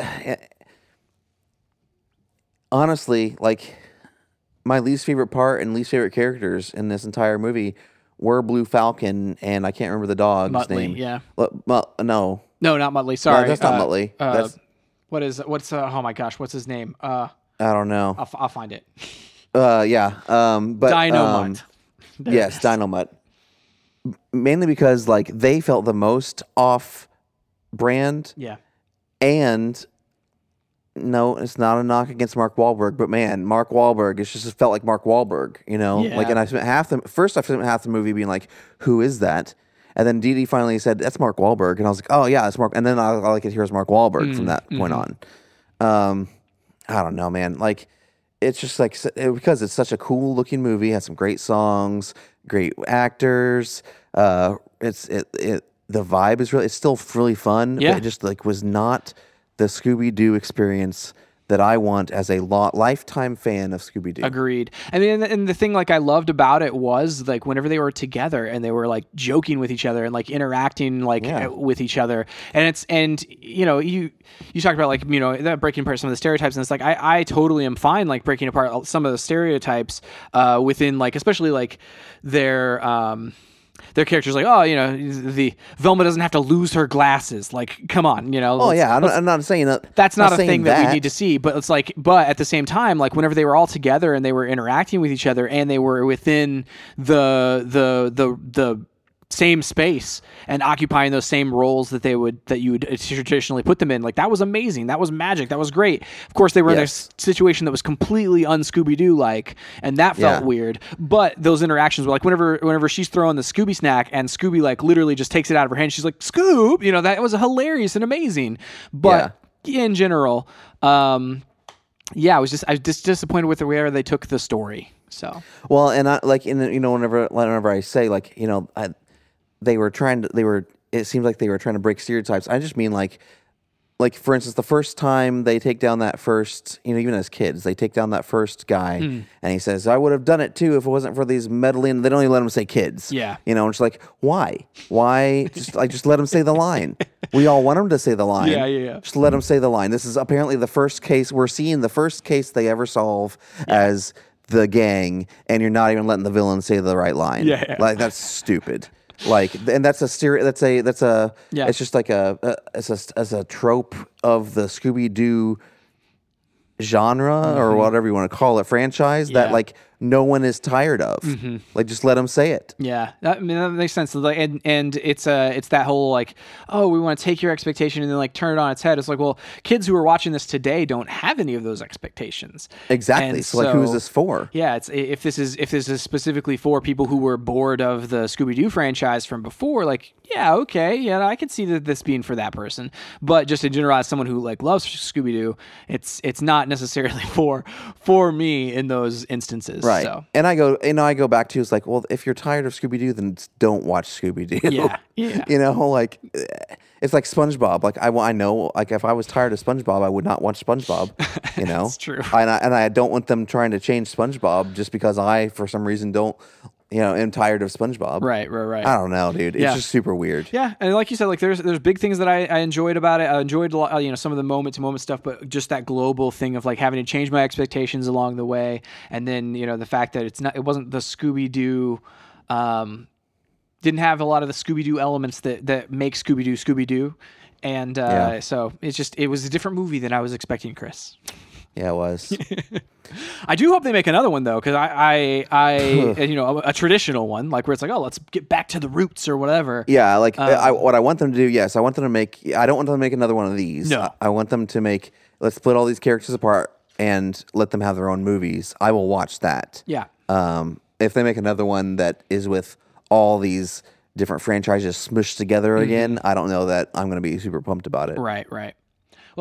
honestly, like, my least favorite part and least favorite characters in this entire movie were Blue Falcon and I can't remember the dog's Muttley, name. yeah. Mut- no, No, not Muttley. Sorry. that's not Uh, Muttley. uh, That's- what is what's uh, oh my gosh, what's his name? Uh I don't know. I'll, f- I'll find it. Uh, yeah. Um, but Dynomutt. um, There yes. Dynomutt. Mainly because like they felt the most off brand Yeah. And no, it's not a knock against Mark Wahlberg, but man, Mark Wahlberg, it's just it felt like Mark Wahlberg, you know? Yeah. Like, and I spent half the first, I spent half the movie being like, who is that? And then Dee Dee finally said, that's Mark Wahlberg. And I was like, oh, yeah, it's Mark. And then all, all I could hear is Mark Wahlberg from that point on. Um, I don't know, man. Like, it's just like, it- because it's such a cool looking movie, has some great songs, great actors. Uh, it's, it, it, the vibe is really, it's still really fun. but Yeah. it just like was not the Scooby Doo experience that I want as a lo- lifetime fan of Scooby Doo. Agreed. And then and the thing like I loved about it was like whenever they were together and they were like joking with each other and like interacting like Yeah. uh, with each other. And it's and you know, you you talked about like, you know, that breaking apart some of the stereotypes and it's like I I totally am fine like breaking apart some of the stereotypes uh within like especially like their um their characters like oh you know the Velma doesn't have to lose her glasses like come on you know Oh yeah, I'm not, I'm not saying that. that's not, a saying thing that. we need to see but it's like but at the same time like whenever they were all together and they were interacting with each other and they were within the the the the same space and occupying those same roles that they would that you would traditionally put them in. Like that was amazing. That was magic. That was great. Of course they were in a situation that was completely un scooby-doo like and that felt Yeah. weird. But those interactions were like whenever whenever she's throwing the scooby snack and scooby like literally just takes it out of her hand she's like scoop! You know that was hilarious and amazing. But yeah. in general, um, yeah, I was just I was just disappointed with the where they took the story. So. Well, and I like in the- you know whenever whenever I say like you know I, they were trying to they were it seems like they were trying to break stereotypes. I just mean like like for instance the first time they take down that first you know even as kids they take down that first guy Hmm. and he says I would have done it too if it wasn't for these meddling they don't even let him say kids Yeah. you know and it's like why why just like just let him say the line we all want him to say the (laughs) line Yeah, yeah, yeah. just let him say the line this is apparently the first case we're seeing the first case they ever solve as the gang and you're not even letting the villain say the right line Yeah, yeah. like that's stupid like and that's a stereo that's a that's a Yeah. it's just like a, a it's a as a trope of the scooby-doo genre or whatever you want to call it franchise that Mm-hmm. Yeah. Mm-hmm. like no one is tired of like just let them say it yeah, that, I mean that makes sense. Like, and and it's uh it's that whole like oh we want to take your expectation and then like turn it on its head. It's like well kids who are watching this today don't have any of those expectations. exactly And so like who is this for Yeah, it's if this is if this is specifically for people who were bored of the Scooby Doo franchise from before, like yeah, okay, yeah, I can see that this being for that person. But just in general, as someone who like loves Scooby Doo, it's it's not necessarily (laughs) for for me in those instances. right So. And i go you know i go back to it's like well if you're tired of scooby-doo then don't watch scooby-doo. Yeah, (laughs) yeah. you know like it's like spongebob. Like i, I know like if i was tired of spongebob i would not watch spongebob (laughs) you know? That's true. and I, and I don't want them trying to change spongebob just because i for some reason don't you know am tired of spongebob right, right, right. i don't know dude it's Yeah. just super weird Yeah, and like you said, like there's there's big things that I, I enjoyed about it. I enjoyed a lot, uh, you know some of the moment to moment stuff, but just that global thing of like having to change my expectations along the way, and then you know the fact that it's not it wasn't the Scooby Doo, um, didn't have a lot of the Scooby Doo elements that that make Scooby Doo Scooby Doo, and uh, Yeah. so it's just it was a different movie than I was expecting, Chris. Yeah it was (laughs) I do hope they make another one though, because I, I, I (laughs) you know, a, a traditional one, like where it's like, oh, let's get back to the roots or whatever. Yeah, like Um, I, what I want them to do. Yes, I want them to make. I don't want them to make another one of these. No. I, I want them to make. Let's split all these characters apart and let them have their own movies. I will watch that. Yeah. Um, if they make another one that is with all these different franchises smushed together Mm-hmm. again, I don't know that I'm going to be super pumped about it. Right, right.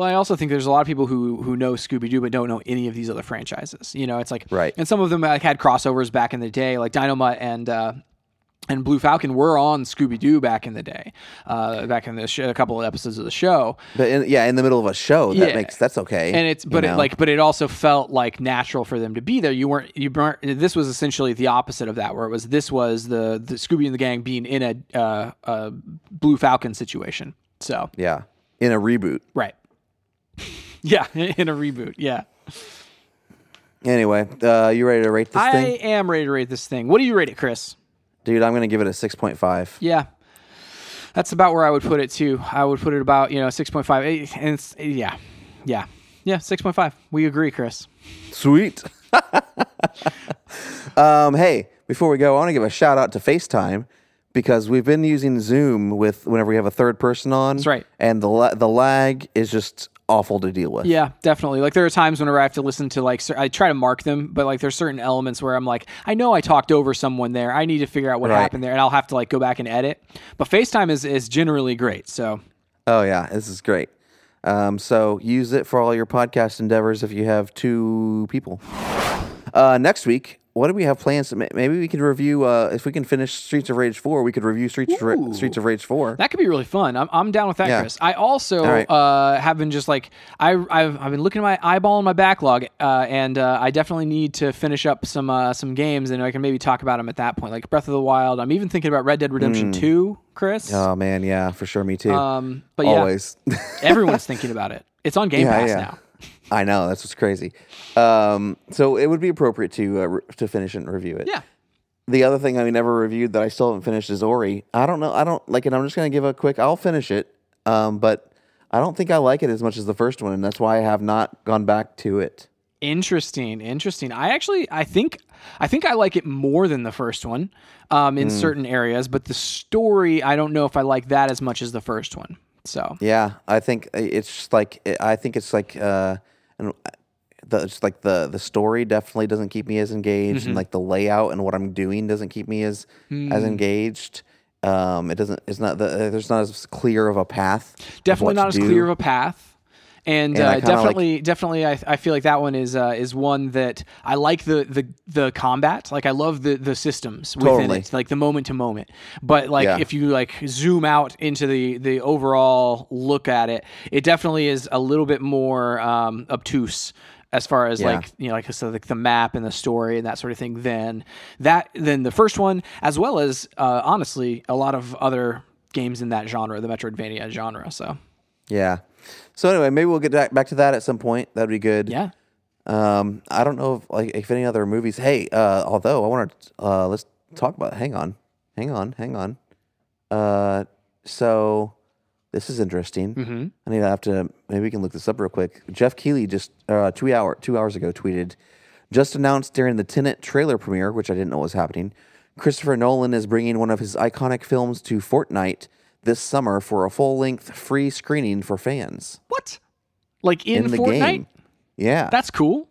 Well, I also think there's a lot of people who who know Scooby Doo but don't know any of these other franchises. You know, it's like Right. and some of them like had crossovers back in the day, like Dynomutt and uh, and Blue Falcon were on Scooby Doo back in the day, uh, back in the sh- a couple of episodes of the show. But in, yeah, in the middle of a show, that Yeah. makes that's okay. and it's but it like but it also felt like natural for them to be there you weren't you weren't this was essentially the opposite of that where it was this was the the scooby and the gang being in a uh, a blue falcon situation so yeah, in a reboot. right (laughs) yeah in a reboot yeah Anyway, uh, you ready to rate this thing? i thing, am ready to rate this thing what do you rate it chris dude? I'm going to give it a six point five. yeah that's about where i would put it too i would put it about you know 6.5 and it's, yeah yeah yeah 6.5 we agree chris Sweet. (laughs) um, hey, before we go, I want to give a shout out to FaceTime because we've been using Zoom with whenever we have a third person on. That's right. And the la- the lag is just awful to deal with. Yeah, definitely. Like there are times whenever I have to listen to like I try to mark them, but like there's certain elements where I'm like, I know I talked over someone there. I need to figure out what Right. happened there, and I'll have to like go back and edit. But FaceTime is is generally great. So Oh yeah, this is great. Um, so use it for all your podcast endeavors if you have two people. Uh, next week what do we have plans? Maybe we could review. Uh, if we can finish Streets of Rage four, we could review Streets of Ra- Streets of Rage four. That could be really fun. I'm, I'm down with that, Yeah. Chris. I also All right. uh, have been just like I I've, I've been looking at my eyeball in my backlog, uh, and uh, I definitely need to finish up some uh, some games, and I can maybe talk about them at that point, like Breath of the Wild. I'm even thinking about Red Dead Redemption Two, Chris. Oh man, yeah, for sure. Me too. um, but yeah, Always. (laughs) everyone's thinking about it. It's on Game Yeah, Pass yeah. now. I know that's what's crazy. Um, so it would be appropriate to uh, re- to finish it and review it. Yeah. The other thing I never reviewed that I still haven't finished is Ori. I don't know. I don't like it. I'm just gonna give a quick. I'll finish it. Um, but I don't think I like it as much as the first one, and that's why I have not gone back to it. Interesting, interesting. I actually, I think, I think I like it more than the first one, um, in certain areas. But the story, I don't know if I like that as much as the first one. So Yeah, I think it's just like I think it's like uh, and the it's like the the story definitely doesn't keep me as engaged, Mm-hmm. and like the layout and what I'm doing doesn't keep me as Hmm. as engaged. Um, it doesn't. It's not the. There's not as clear of a path. definitely not as do. clear of a path. And, And uh, kinda like- definitely, definitely, I, I feel like that one is uh, is one that I like the the the combat. Like I love the the systems within Totally. it, like the moment to moment. But like Yeah. if you like zoom out into the the overall look at it, it definitely is a little bit more um, obtuse as far as Yeah. like you know like I said, like the map and the story and that sort of thing. Than that than the first one, as well as uh, honestly a lot of other games in that genre, the Metroidvania genre. So Yeah. So anyway, maybe we'll get back back to that at some point. That'd be good. yeah. Um, I don't know if like if any other movies. Hey, uh, although I want to uh, let's talk about. Hang on, hang on, hang on. Uh, so this is interesting. Mm-hmm. I need to have to maybe we can look this up real quick. Geoff Keighley just uh, two hour two hours ago tweeted, just announced during the Tenet trailer premiere, which I didn't know was happening. Christopher Nolan is bringing one of his iconic films to Fortnite this summer for a full length free screening for fans What? Like in, in the Fortnite? game. Yeah, That's cool.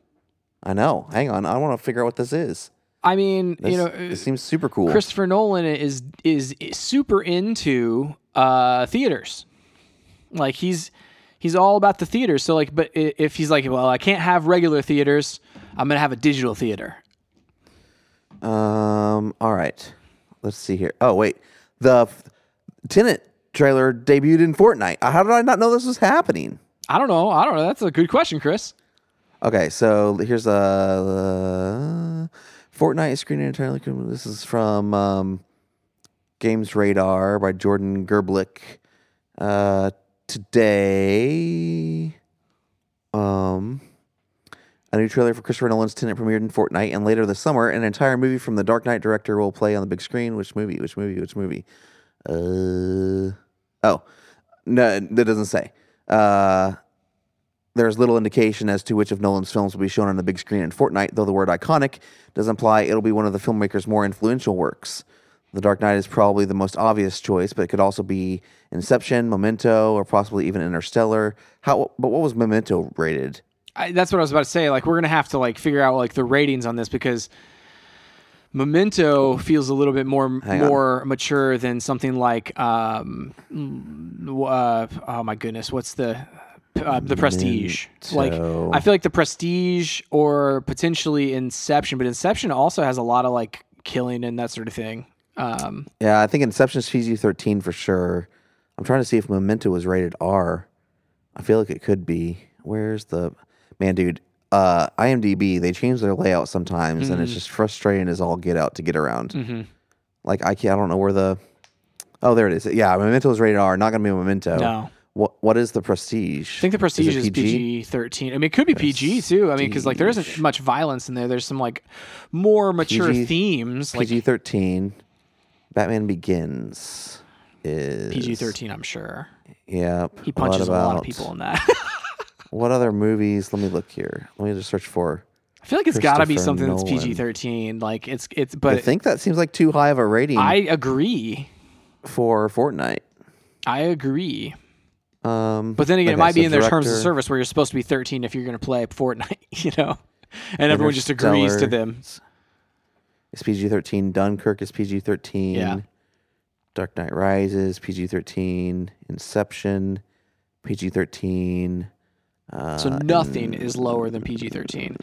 I know. Hang on, I want to figure out what this is. I mean, This, you know, it seems super cool. Christopher Nolan is is super into uh, theaters. Like he's he's all about the theaters. So like, but if he's like, well, I can't have regular theaters, I'm gonna have a digital theater. Um. All right. Let's see here. Oh wait, the Tenet trailer debuted in Fortnite. How did I not know this was happening? I don't know. I don't know. That's a good question, Chris. Okay, so here's a uh, Fortnite screening entirely. This is from um, Games Radar by Jordan Gerblick. Uh, today, um, a new trailer for Christopher Nolan's Tenet premiered in Fortnite, and later this summer, an entire movie from the Dark Knight director will play on the big screen. Which movie? Which movie? Which movie? Uh, oh, no, that doesn't say. Uh, there's little indication as to which of Nolan's films will be shown on the big screen in Fortnite, though the word iconic does imply it'll be one of the filmmaker's more influential works. The Dark Knight is probably the most obvious choice, but it could also be Inception, Memento, or possibly even Interstellar. How? But what was Memento rated? I, that's what I was about to say. Like, we're gonna have to like figure out like the ratings on this because Memento feels a little bit more Hang on. more mature than something like um, uh, oh my goodness, what's the uh, the Prestige? Like, I feel like the Prestige or potentially Inception, but Inception also has a lot of like killing and that sort of thing. Um, Yeah, I think Inception's PG 13 for sure. I'm trying to see if Memento was rated R. I feel like it could be. Where's the man, dude? Uh, IMDb they change their layout sometimes, and it's just frustrating as all get out to get around. Like I can't, I don't know where the. Oh, there it is. Yeah, Memento is rated R. Not gonna be Memento. No. What What is the Prestige? I think the Prestige is PG thirteen. I mean, it could be PG too. I mean, because like there isn't much violence in there. There's some like more mature PG themes, like PG thirteen. Batman Begins is PG thirteen. I'm sure Yep. he punches a what lot of people in that. (laughs) What other movies? Let me look here. Let me just search for. I feel like it's got to be something that's PG thirteen. Like it's it's. But I think that seems like too high of a rating I agree. for Fortnite. I agree. Um, But then again, it okay, might be in their terms of service where you're supposed to be 13 if you're going to play Fortnite, (laughs) you know, and everyone just agrees to them. It's PG thirteen. Dunkirk is PG thirteen. Yeah. Dark Knight Rises PG thirteen. Inception PG thirteen. Uh, So nothing is lower than PG 13.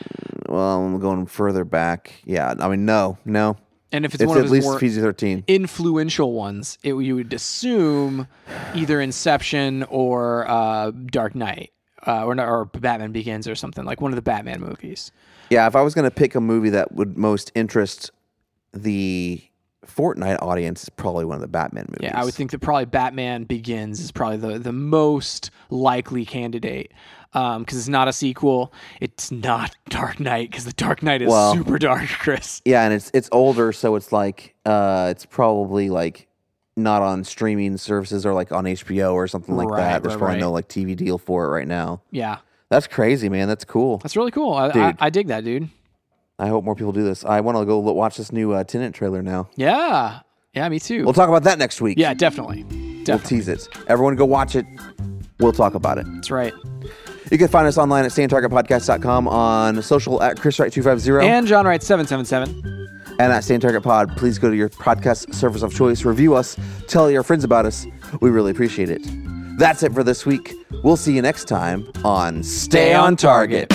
well, I'm going further back. Yeah, I mean, no, no. And if it's, It's one of at least PG thirteen. influential ones, it, you would assume either Inception or uh, Dark Knight. Uh, or, or Batman Begins or something like one of the Batman movies. Yeah, if I was going to pick a movie that would most interest the Fortnite audience, it's probably one of the Batman movies. Yeah, I would think that probably Batman Begins is probably the, the most likely candidate because it's not a sequel. It's not Dark Knight because the Dark Knight is Well- super dark, (laughs) Chris. Yeah, and it's it's older, so it's like uh, it's probably like not on streaming services or like on HBO or something like Right, that. There's right, probably right. no like TV deal for it right now. Yeah, That's crazy, man. That's cool. that's really cool. I, I. I dig that, dude. I hope more people do this. I want to go watch this new uh, Tenet trailer now. Yeah, yeah, me too. We'll talk about that next week. yeah, definitely, we'll tease it. Everyone go watch it. We'll talk about it. That's right. You can find us online at stayontargetpodcast.com on social at ChrisWright250 and, And John Wright seven seven seven. at Stay Target Pod. Please go to your podcast service of choice, review us, tell your friends about us. We really appreciate it. That's it for this week. We'll see you next time on Stay on Target.